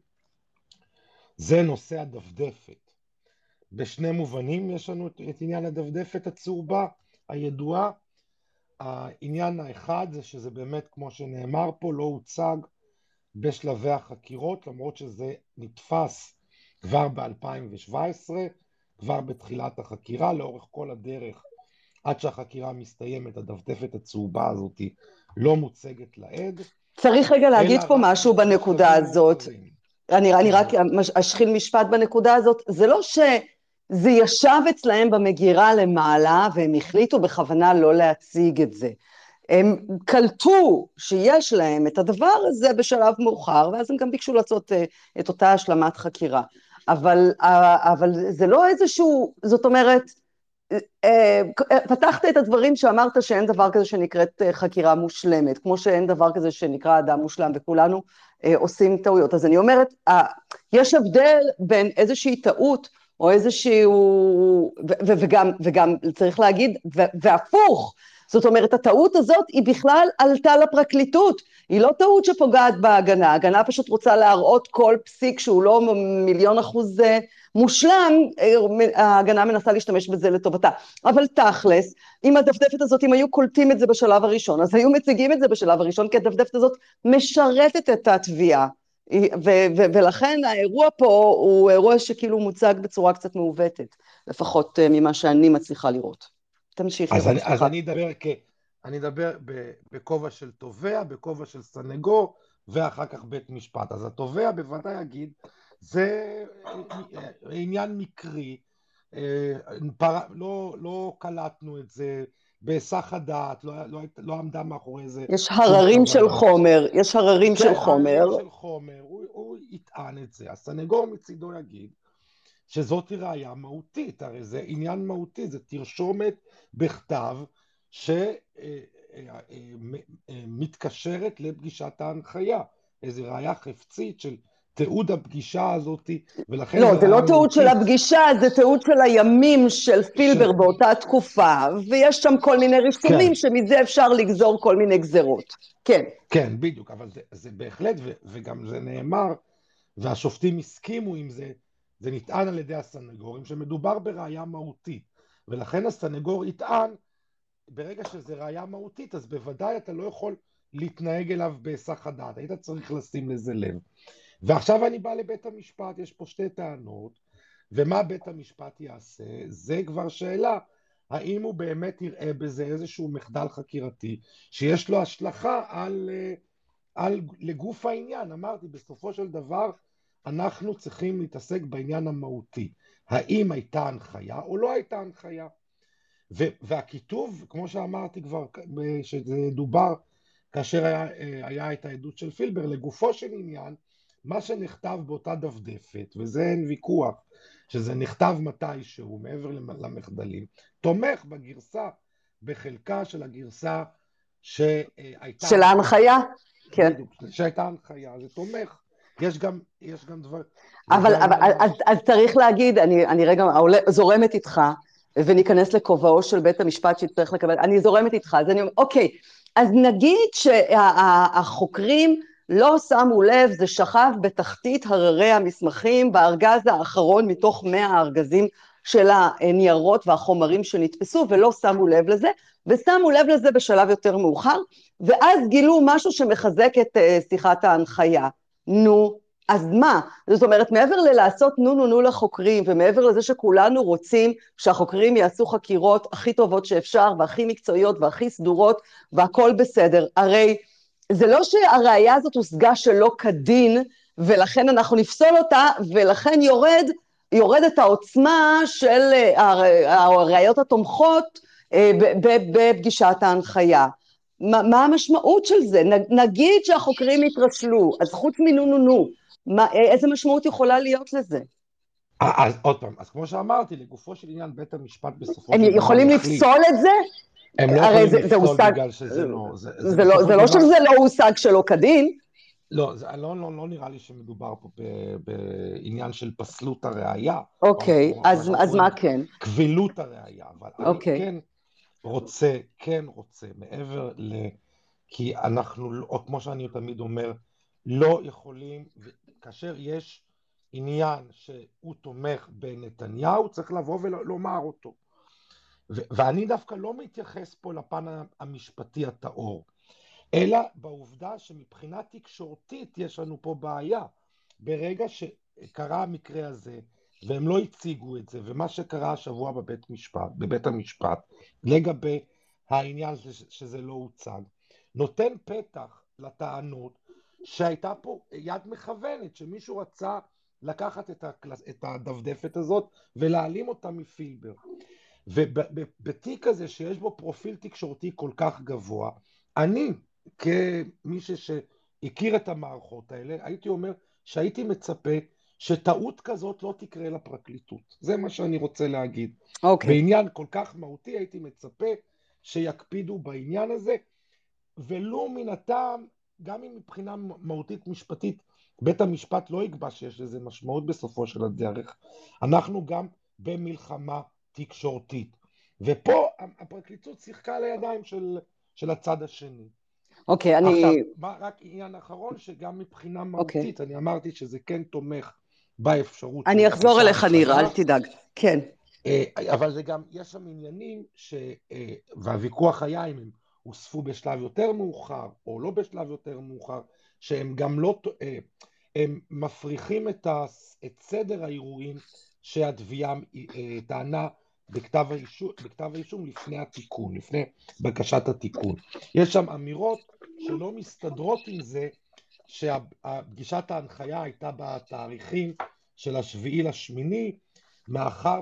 זה נושא הדפדפת. בשני מובנים יש לנו את עניין הדפדפת הצהובה, הידועה. העניין האחד זה שזה באמת, כמו שנאמר פה, לא הוצג בשלבי החקירות, למרות שזה נתפס כבר ב-2017, כבר בתחילת החקירה, לאורך כל הדרך, עד שהחקירה מסתיימת, הדפדפת הצהובה הזאת לא מוצגת לעד. צריך רגע להגיד פה משהו בנקודה הזאת. אני, אני רק אשחיל משפט בנקודה הזאת. זה לא ש... זה ישב אצלהם במגירה למעלה, והם החליטו בכוונה לא להציג את זה. הם קלטו שיש להם את הדבר הזה בשלב מאוחר, ואז הם גם ביקשו לעשות אה, את אותה השלמת חקירה. אבל, אה, אבל זה לא איזשהו, זאת אומרת, פתחת את הדברים שאמרת שאין דבר כזה שנקראת חקירה מושלמת, כמו שאין דבר כזה שנקרא אדם מושלם, וכולנו עושים טעויות. אז אני אומרת, יש הבדל בין איזושהי טעות או איזשהו, וגם, וגם צריך להגיד, והפוך, זאת אומרת, הטעות הזאת היא בכלל עלתה לפרקליטות, היא לא טעות שפוגעת בהגנה, ההגנה פשוט רוצה להראות כל פסיק שהוא לא מיליון אחוז אה, מושלם, אה, ההגנה מנסה להשתמש בזה לטובתה. אבל תכלס, אם הדפדפת הזאת, אם היו קולטים את זה בשלב הראשון, אז היו מציגים את זה בשלב הראשון, כי הדפדפת הזאת משרתת את התביעה. ו- ו- ולכן האירוע פה הוא אירוע שכאילו מוצג בצורה קצת מעוותת, לפחות אה, ממה שאני מצליחה לראות. תמשיך. אז, אני, אז אני אדבר, כ... אני אדבר בכובע של תובע, בכובע של סנגור, ואחר כך בית משפט. אז התובע בוודאי יגיד, זה אה, עניין מקרי, אה, לא, לא קלטנו את זה, בהיסח הדעת, לא, לא, לא עמדה מאחורי זה. יש הררים של חומר, יש הררים כן, של חומר. הררים של חומר, הוא, הוא יטען את זה. הסנגור מצידו יגיד שזאת ראייה מהותית, הרי זה עניין מהותי, זה תרשומת בכתב שמתקשרת לפגישת ההנחיה, איזו ראייה חפצית של תיעוד הפגישה הזאת, ולכן... לא, זה לא תיעוד של הפגישה, זה תיעוד של הימים של פילבר באותה תקופה, ויש שם כל מיני רישומים כן. שמזה אפשר לגזור כל מיני גזרות. כן. כן, בדיוק, אבל זה, זה בהחלט, וגם זה נאמר, והשופטים הסכימו עם זה, זה נטען על ידי הסנגורים, שמדובר בראייה מהותית, ולכן הסנגור יטען, ברגע שזה ראייה מהותית, אז בוודאי אתה לא יכול להתנהג אליו בהיסח הדעת, היית צריך לשים לזה לב. ועכשיו אני בא לבית המשפט, יש פה שתי טענות, ומה בית המשפט יעשה? זה כבר שאלה. האם הוא באמת יראה בזה איזשהו מחדל חקירתי שיש לו השלכה על, אה, על לגוף העניין? אמרתי, בסופו של דבר אנחנו צריכים להתעסק בעניין המהותי. האם הייתה הנחיה או לא הייתה הנחיה? והכיתוב, כמו שאמרתי כבר, שזה דובר כאשר היה, אה, היה את העדות של פילבר, לגופו של עניין, מה שנכתב באותה דפדפת, וזה אין ויכוח, שזה נכתב מתישהו, מעבר למחדלים, תומך בגרסה, בחלקה של הגרסה שהייתה... של ההנחיה? כן. שהייתה הנחיה, זה תומך. יש גם, יש גם דבר... אבל, אבל אז, אז צריך להגיד, אני, אני רגע זורמת איתך, וניכנס לכובעו של בית המשפט שיצטרך לקבל, אני זורמת איתך, אז אני אומרת, אוקיי, אז נגיד שהחוקרים שה, לא שמו לב, זה שכב בתחתית הררי המסמכים בארגז האחרון מתוך מאה הארגזים של הניירות והחומרים שנתפסו, ולא שמו לב לזה, ושמו לב לזה בשלב יותר מאוחר, ואז גילו משהו שמחזק את uh, שיחת ההנחיה. נו, אז מה? זאת אומרת, מעבר ללעשות נו נו נו לחוקרים, ומעבר לזה שכולנו רוצים שהחוקרים יעשו חקירות הכי טובות שאפשר, והכי מקצועיות, והכי סדורות, והכול בסדר, הרי זה לא שהראייה הזאת הושגה שלא כדין, ולכן אנחנו נפסול אותה, ולכן יורד, יורדת העוצמה של אה, הראיות התומכות אה, בפגישת ההנחיה. מה, מה המשמעות של זה? נגיד שהחוקרים יתרשלו, אז חוץ מנו נו נו, מה, איזה משמעות יכולה להיות לזה? אז עוד פעם, אז כמו שאמרתי, לגופו של עניין בית המשפט בסופו של דבר... הם יכולים לפסול את זה? הם לא יכולים לפסול בגלל שזה לא... זה, זה, זה, לא, זה לא שזה לא הושג שלא כדין. לא, זה לא, לא, לא נראה לי שמדובר פה בעניין של פסלות הראייה. אוקיי, אז, אז מה כן? קבילות הראייה, אבל אוקיי. אני כן רוצה, כן רוצה, מעבר ל... כי אנחנו, או כמו שאני תמיד אומר, לא יכולים, כאשר יש עניין שהוא תומך בנתניהו, צריך לבוא ולומר אותו. ואני דווקא לא מתייחס פה לפן המשפטי הטהור, אלא בעובדה שמבחינה תקשורתית יש לנו פה בעיה. ברגע שקרה המקרה הזה, והם לא הציגו את זה, ומה שקרה השבוע בבית, משפט, בבית המשפט לגבי העניין שזה לא הוצג, נותן פתח לטענות שהייתה פה יד מכוונת, שמישהו רצה לקחת את, הקלס, את הדפדפת הזאת ולהעלים אותה מפילבר. ובתיק הזה שיש בו פרופיל תקשורתי כל כך גבוה, אני כמישהו שהכיר את המערכות האלה, הייתי אומר שהייתי מצפה שטעות כזאת לא תקרה לפרקליטות. זה מה שאני רוצה להגיד. אוקיי. Okay. בעניין כל כך מהותי הייתי מצפה שיקפידו בעניין הזה, ולו מן הטעם, גם אם מבחינה מהותית משפטית בית המשפט לא יקבע שיש לזה משמעות בסופו של הדרך. אנחנו גם במלחמה תקשורתית. ופה הפרקליטות שיחקה על הידיים של, של הצד השני. אוקיי, okay, אני... עכשיו, מה, רק עניין אחרון, שגם מבחינה אוקיי. מהותית, okay. אני אמרתי שזה כן תומך באפשרות... אני אחזור אליך, ניר, אל תדאג. כן. אה, אבל זה גם, יש שם עניינים, ש... אה, והוויכוח היה אם הם הוספו בשלב יותר מאוחר, או לא בשלב יותר מאוחר, שהם גם לא... אה, הם מפריחים את, ה... את סדר האירועים שהתביעה טענה בכתב האישום, בכתב האישום לפני התיקון, לפני בקשת התיקון. יש שם אמירות שלא מסתדרות עם זה שפגישת ההנחיה הייתה בתאריכים של השביעי לשמיני, מאחר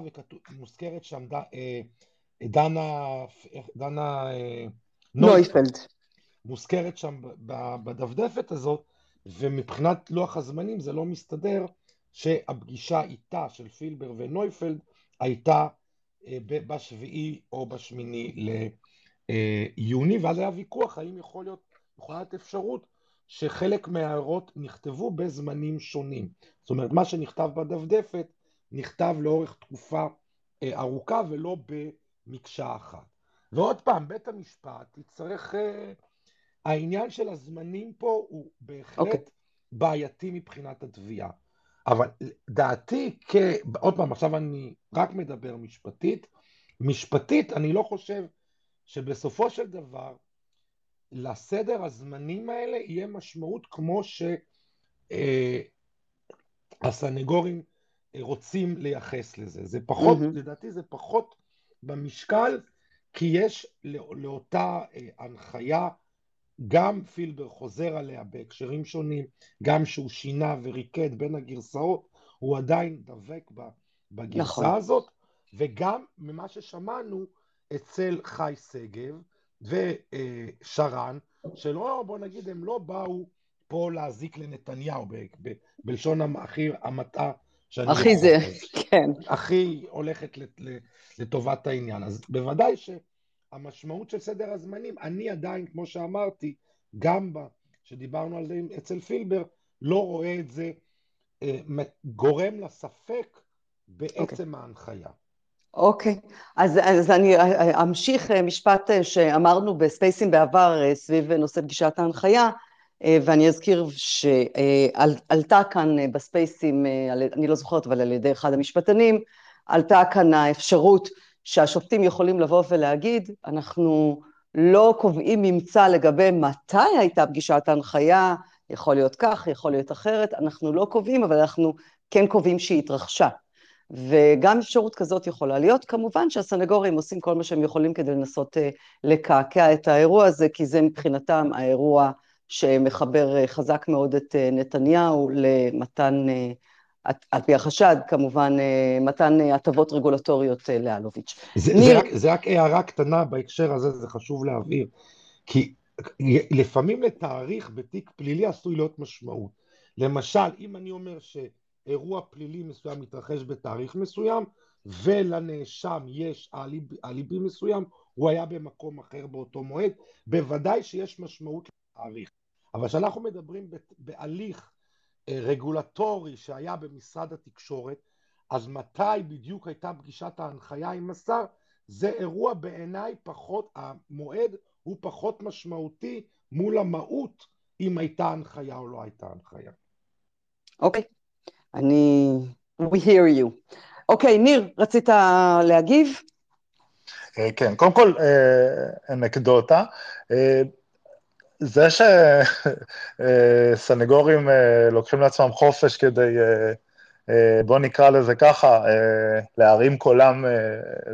ומוזכרת שם ד, אה, דנה, דנה אה, נויפלד. מוזכרת שם בדפדפת הזאת, ומבחינת לוח הזמנים זה לא מסתדר שהפגישה איתה של פילבר ונויפלד הייתה אה, בשביעי או בשמיני ליוני, ואז היה ויכוח האם יכול להיות, יכולה להיות אפשרות שחלק מההערות נכתבו בזמנים שונים. זאת אומרת, מה שנכתב בדפדפת נכתב לאורך תקופה אה, ארוכה ולא במקשה אחת. ועוד פעם, בית המשפט יצטרך, אה, העניין של הזמנים פה הוא בהחלט okay. אוקיי. בעייתי מבחינת התביעה. אבל דעתי, כ... עוד פעם, עכשיו אני רק מדבר משפטית, משפטית אני לא חושב שבסופו של דבר לסדר הזמנים האלה יהיה משמעות כמו שהסנגורים אה, רוצים לייחס לזה. זה פחות, mm-hmm. לדעתי זה פחות במשקל, כי יש לא, לאותה אה, הנחיה גם פילבר חוזר עליה בהקשרים שונים, גם שהוא שינה וריקד בין הגרסאות, הוא עדיין דבק בגרסה נכון. הזאת, וגם ממה ששמענו אצל חי שגב ושרן, שלא, בוא נגיד, הם לא באו פה להזיק לנתניהו, ב, ב, בלשון הכי המטעה שאני... הכי זה, כן. הכי הולכת לטובת העניין. אז בוודאי ש... המשמעות של סדר הזמנים, אני עדיין, כמו שאמרתי, גם בה, שדיברנו על זה אצל פילבר, לא רואה את זה אה, גורם לספק בעצם okay. אוקיי. ההנחיה. אוקיי, okay. אז, אז אני אמשיך אה, משפט אה, שאמרנו בספייסים בעבר אה, סביב נושא פגישת ההנחיה, ואני אזכיר שעלתה כאן בספייסים, אני לא זוכרת, אבל על ידי אחד המשפטנים, עלתה כאן האפשרות שהשופטים יכולים לבוא ולהגיד, אנחנו לא קובעים ממצא לגבי מתי הייתה פגישת ההנחיה, יכול להיות כך, יכול להיות אחרת, אנחנו לא קובעים, אבל אנחנו כן קובעים שהיא התרחשה. וגם אפשרות כזאת יכולה להיות. כמובן שהסנגורים עושים כל מה שהם יכולים כדי לנסות uh, לקעקע את האירוע הזה, כי זה מבחינתם האירוע שמחבר uh, חזק מאוד את uh, נתניהו למתן על פי החשד, כמובן, אה, מתן אה, הטבות רגולטוריות אה, לאלוביץ'. זה, ניר... זה, רק, זה רק הערה קטנה בהקשר הזה, זה חשוב להבהיר, כי לפעמים לתאריך בתיק פלילי עשוי להיות משמעות. למשל, אם אני אומר שאירוע פלילי מסוים מתרחש בתאריך מסוים, ולנאשם יש אליבי, אליבי מסוים, הוא היה במקום אחר באותו מועד, בוודאי שיש משמעות לתאריך. אבל כשאנחנו מדברים בהליך רגולטורי שהיה במשרד התקשורת, אז מתי בדיוק הייתה פגישת ההנחיה עם השר, זה אירוע בעיניי פחות, המועד הוא פחות משמעותי מול המהות אם הייתה הנחיה או לא הייתה הנחיה. אוקיי, okay. אני... We hear you. אוקיי, okay, ניר, רצית להגיב? אה, כן, קודם כל, אה, אנקדוטה. <laughs> אה, זה שסנגורים אה, לוקחים לעצמם חופש כדי, אה, אה, בוא נקרא לזה ככה, להרים קולם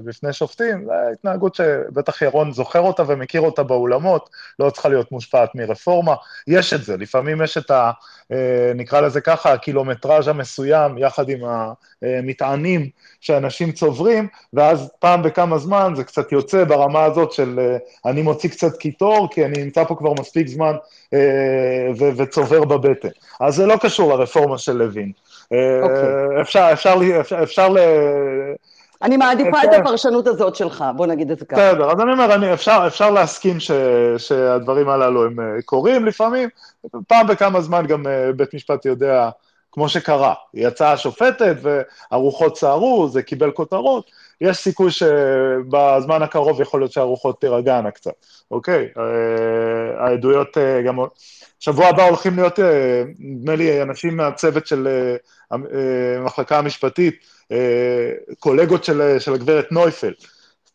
בפני שופטים, זו התנהגות שבטח ירון זוכר אותה ומכיר אותה באולמות, לא צריכה להיות מושפעת מרפורמה. יש את זה, לפעמים יש את ה... נקרא לזה ככה, הקילומטראז' המסוים, יחד עם המטענים שאנשים צוברים, ואז פעם בכמה זמן זה קצת יוצא ברמה הזאת של אני מוציא קצת קיטור, כי אני נמצא פה כבר מספיק זמן וצובר בבטן. אז זה לא קשור לרפורמה של לוין. אוקיי. אפשר, אפשר, אפשר, אפשר ל... אני מעדיפה את הפרשנות הזאת שלך, בוא נגיד את זה ככה. בסדר, אז אני אומר, אני, אפשר, אפשר להסכים ש, שהדברים הללו הם קורים לפעמים, פעם בכמה זמן גם בית משפט יודע כמו שקרה. יצאה השופטת והרוחות סערו, זה קיבל כותרות, יש סיכוי שבזמן הקרוב יכול להיות שהרוחות תירגענה קצת, אוקיי? אה, העדויות אה, גם... שבוע הבא הולכים להיות, אה, נדמה לי, אנשים מהצוות של המחלקה המשפטית, קולגות של, של הגברת נויפל.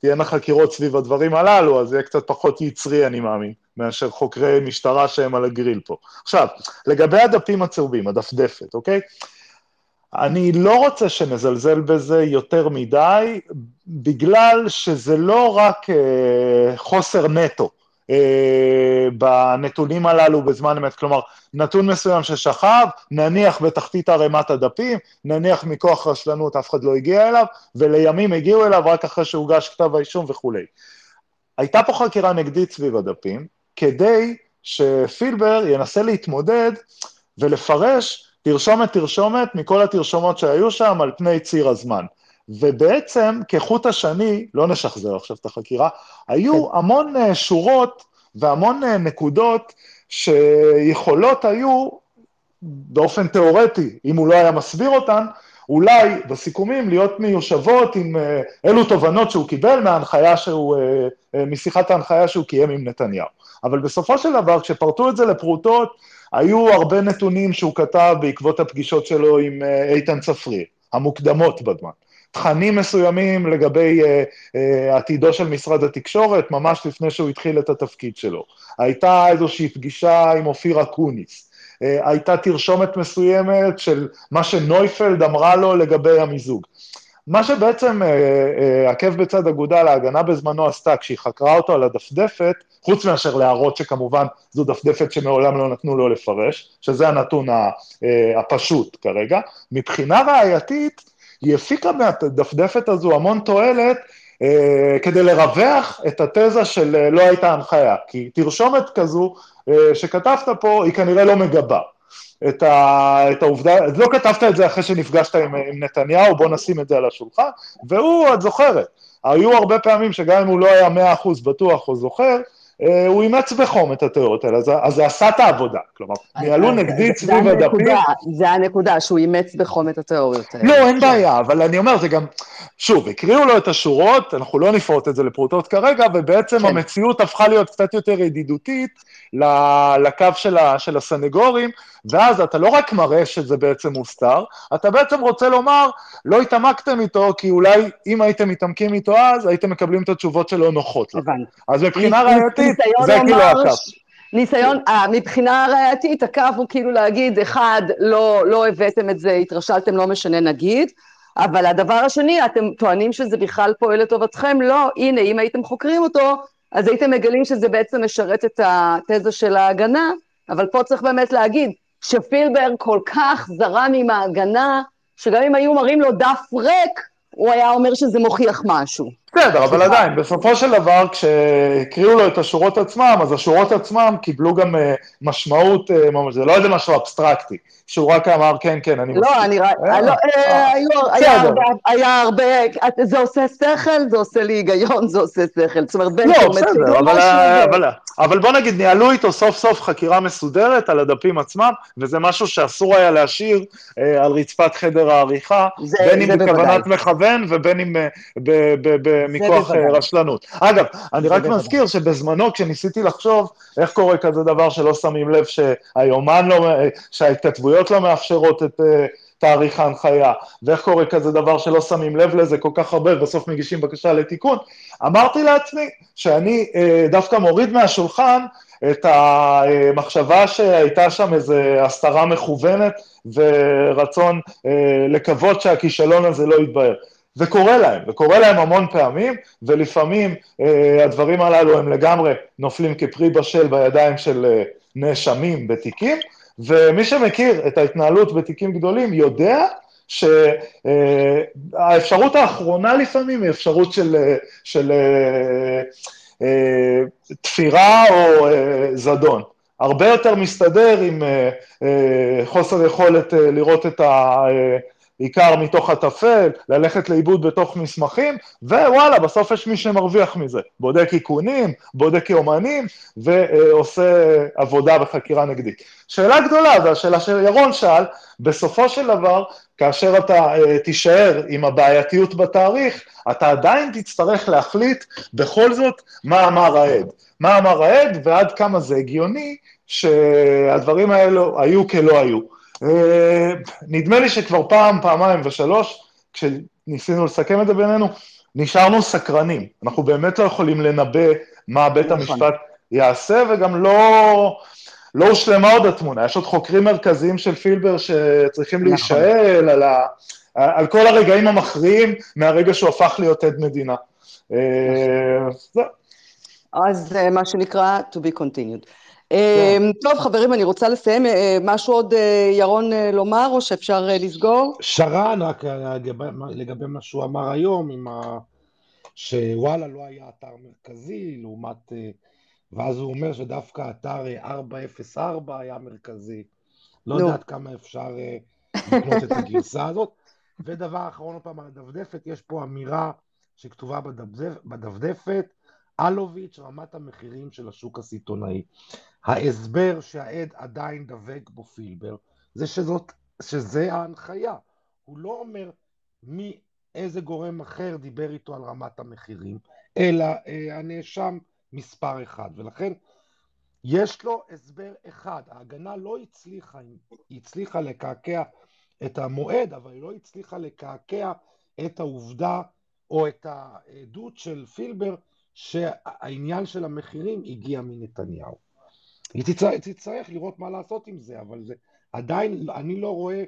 תהיינה חקירות סביב הדברים הללו, אז יהיה קצת פחות יצרי, אני מאמין. מאשר חוקרי משטרה שהם על הגריל פה. עכשיו, לגבי הדפים הצהובים, הדפדפת, אוקיי? אני לא רוצה שנזלזל בזה יותר מדי, בגלל שזה לא רק אה, חוסר נטו אה, בנתונים הללו בזמן אמת, כלומר, נתון מסוים ששכב, נניח בתחתית ערימת הדפים, נניח מכוח רשלנות אף אחד לא הגיע אליו, ולימים הגיעו אליו רק אחרי שהוגש כתב האישום וכולי. הייתה פה חקירה נגדית סביב הדפים, כדי שפילבר ינסה להתמודד ולפרש תרשומת תרשומת מכל התרשומות שהיו שם על פני ציר הזמן. ובעצם, כחוט השני, לא נשחזר עכשיו את החקירה, היו כן. המון אה, שורות והמון אה, נקודות שיכולות היו, באופן תיאורטי, אם הוא לא היה מסביר אותן, אולי בסיכומים להיות מיושבות עם אה, אילו תובנות שהוא קיבל מההנחיה שהוא, משיחת ההנחיה שהוא קיים עם נתניהו. אבל בסופו של דבר, כשפרטו את זה לפרוטות, היו הרבה נתונים שהוא כתב בעקבות הפגישות שלו עם אה, איתן צפריר, המוקדמות בזמן. תכנים מסוימים לגבי uh, uh, עתידו של משרד התקשורת, ממש לפני שהוא התחיל את התפקיד שלו. הייתה איזושהי פגישה עם אופיר אקוניס. Uh, הייתה תרשומת מסוימת של מה שנויפלד אמרה לו לגבי המיזוג. מה שבעצם אה, אה, עקב בצד אגודל, ההגנה בזמנו עשתה, כשהיא חקרה אותו על הדפדפת, חוץ מאשר להראות שכמובן זו דפדפת שמעולם לא נתנו לו לפרש, שזה הנתון אה, הפשוט כרגע, מבחינה ראייתית, היא הפיקה מהדפדפת הזו המון תועלת כדי לרווח את התזה של לא הייתה הנחיה, כי תרשומת כזו שכתבת פה, היא כנראה לא מגבה. את, ה, את העובדה, לא כתבת את זה אחרי שנפגשת עם, עם נתניהו, בוא נשים את זה על השולחן, והוא, את זוכרת, היו הרבה פעמים שגם אם הוא לא היה מאה אחוז בטוח או זוכר, אה, הוא אימץ בחום את התיאוריות האלה, אז, אז זה עשה את העבודה, כלומר, ניהלו נגדית סביב הדפים. זה הנקודה, שהוא אימץ בחום את התיאוריות האלה. לא, אין בעיה, אבל אני אומר, זה גם, שוב, הקריאו לו את השורות, אנחנו לא נפרוט את זה לפרוטות כרגע, ובעצם כן. המציאות הפכה להיות קצת יותר ידידותית לקו של, ה, של הסנגורים, ואז אתה לא רק מראה שזה בעצם מוסתר, אתה בעצם רוצה לומר, לא התעמקתם איתו, כי אולי אם הייתם מתעמקים איתו אז, הייתם מקבלים את התשובות שלא נוחות לכם. אז מבחינה ראייתית, זה כאילו הקו. ניסיון, אה, מבחינה ראייתית, הקו הוא כאילו להגיד, אחד, לא, לא הבאתם את זה, התרשלתם, לא משנה נגיד, אבל הדבר השני, אתם טוענים שזה בכלל פועל לטובתכם? לא, הנה, אם הייתם חוקרים אותו, אז הייתם מגלים שזה בעצם משרת את התזה של ההגנה, אבל פה צריך באמת להגיד, שפילברג כל כך זרם עם ההגנה, שגם אם היו מראים לו דף ריק, הוא היה אומר שזה מוכיח משהו. בסדר, אבל עדיין, בסופו של דבר, כשהקריאו לו את השורות עצמם, אז השורות עצמם קיבלו גם uh, משמעות, ממש, זה לא איזה משהו אבסטרקטי, שהוא רק אמר, כן, כן, אני לא, מסכים. לא, אני רק, אה, לא, היה הרבה, זה עושה שכל, זה עושה לי היגיון, זה עושה שכל. זאת אומרת, בן לא, בסדר, אבל, בוא נגיד, ניהלו איתו סוף סוף חקירה מסודרת על הדפים עצמם, וזה משהו שאסור היה להשאיר על רצפת חדר העריכה, בין אם בכוונת מכוון ובין אם מכוח רשלנות. אגב, אני רק מזכיר שבזמנו, כשניסיתי לחשוב איך קורה כזה דבר שלא שמים לב שהיומן לא, שההתכתבויות לא מאפשרות את... תאריך ההנחיה, ואיך קורה כזה דבר שלא שמים לב לזה כל כך הרבה, ובסוף מגישים בקשה לתיקון, אמרתי לעצמי שאני אה, דווקא מוריד מהשולחן את המחשבה שהייתה שם איזו הסתרה מכוונת ורצון אה, לקוות שהכישלון הזה לא יתבהר. וקורה להם, וקורה להם המון פעמים, ולפעמים אה, הדברים הללו הם לגמרי נופלים כפרי בשל בידיים של אה, נאשמים בתיקים, ומי שמכיר את ההתנהלות בתיקים גדולים יודע שהאפשרות אה, האחרונה לפעמים היא אפשרות של, אה, של אה, אה, תפירה או אה, זדון. הרבה יותר מסתדר עם חוסר יכולת לראות את ה... עיקר מתוך הטפל, ללכת לאיבוד בתוך מסמכים, ווואלה, בסוף יש מי שמרוויח מזה. בודק איכונים, בודק יומנים, ועושה עבודה בחקירה נגדית. שאלה גדולה, והשאלה שירון שאל, בסופו של דבר, כאשר אתה uh, תישאר עם הבעייתיות בתאריך, אתה עדיין תצטרך להחליט בכל זאת מה אמר העד. מה אמר העד ועד כמה זה הגיוני שהדברים האלו היו כלא היו. אה, נדמה לי שכבר פעם, פעמיים ושלוש, כשניסינו לסכם את זה בינינו, נשארנו סקרנים. אנחנו באמת לא יכולים לנבא מה בית נכון. המשפט יעשה, וגם לא, לא הושלמה עוד התמונה. יש עוד חוקרים מרכזיים של פילבר שצריכים נכון. להישאל על, ה, על כל הרגעים המכריעים מהרגע שהוא הפך להיות עד מדינה. אה, זהו. אז אה, מה שנקרא, to be continued. אמ, טוב, חברים, אני רוצה לסיים. אה, משהו עוד, אה, ירון, אה, לומר, או שאפשר לסגור? שרן, רק לגבי מה שהוא אמר היום, עם ה... שוואלה לא היה אתר מרכזי, לעומת... ואז הוא אומר שדווקא אתר 404 היה מרכזי. לא יודעת כמה אפשר לקנות את הגרסה הזאת. ודבר אחרון, עוד פעם, על הדפדפת, יש פה אמירה שכתובה בדפדפת, אלוביץ', רמת המחירים של השוק הסיטונאי. ההסבר שהעד עדיין דבק בו פילבר, זה שזאת, שזה ההנחיה. הוא לא אומר מי, איזה גורם אחר דיבר איתו על רמת המחירים, אלא אה, הנאשם מספר אחד. ולכן יש לו הסבר אחד. ההגנה לא הצליחה, היא הצליחה לקעקע את המועד, אבל היא לא הצליחה לקעקע את העובדה או את העדות של פילבר שהעניין של המחירים הגיע מנתניהו. היא תצטרך, תצטרך לראות מה לעשות עם זה, אבל זה עדיין, אני לא רואה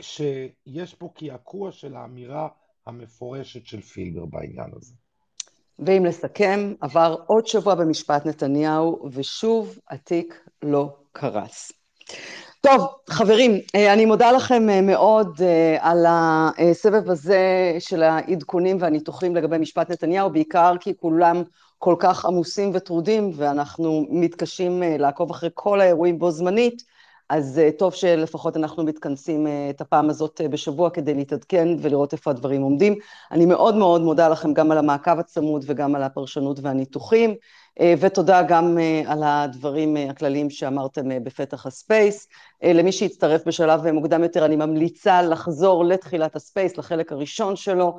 שיש פה קעקוע של האמירה המפורשת של פילבר בעניין הזה. ואם לסכם, עבר עוד שבוע במשפט נתניהו, ושוב התיק לא קרס. טוב, חברים, אה, אני מודה לכם אה, מאוד אה, על הסבב הזה של העדכונים והניתוחים לגבי משפט נתניהו, בעיקר כי כולם כל כך עמוסים וטרודים, ואנחנו מתקשים לעקוב אחרי כל האירועים בו זמנית, אז טוב שלפחות אנחנו מתכנסים את הפעם הזאת בשבוע כדי להתעדכן ולראות איפה הדברים עומדים. אני מאוד מאוד מודה לכם גם על המעקב הצמוד וגם על הפרשנות והניתוחים. אה, ותודה גם אה, על הדברים אה, הכלליים שאמרתם בפתח הספייס. למי שהצטרף בשלב מוקדם יותר, אני ממליצה לחזור לתחילת הספייס, לחלק הראשון שלו,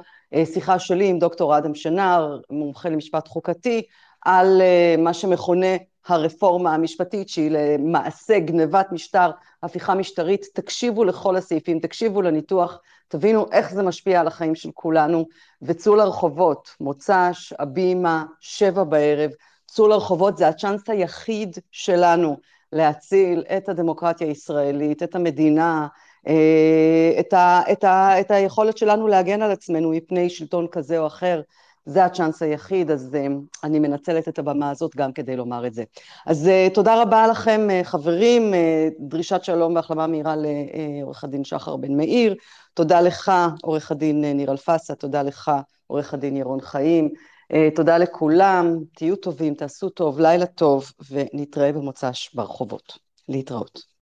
שיחה שלי עם דוקטור אדם שנר, מומחה למשפט חוקתי, על מה שמכונה הרפורמה המשפטית, שהיא למעשה גנבת משטר, הפיכה משטרית. תקשיבו לכל הסעיפים, תקשיבו לניתוח, תבינו איך זה משפיע על החיים של כולנו, וצאו לרחובות, מוצ"ש, הבימה, שבע בערב, צאו לרחובות, זה הצ'אנס היחיד שלנו להציל את הדמוקרטיה הישראלית, את המדינה, אה, את, ה, את, ה, את היכולת שלנו להגן על עצמנו מפני שלטון כזה או אחר. זה הצ'אנס היחיד, אז אה, אני מנצלת את הבמה הזאת גם כדי לומר את זה. אז אה, תודה רבה לכם, חברים, דרישת שלום והחלמה מהירה לעורך הדין שחר בן מאיר, תודה לך, עורך הדין ניר אלפסה, תודה לך, עורך הדין ירון חיים. אה, תודה לכולם, תהיו טובים, תעשו טוב, לילה טוב, ונתראה במוצ"ש ברחובות. להתראות.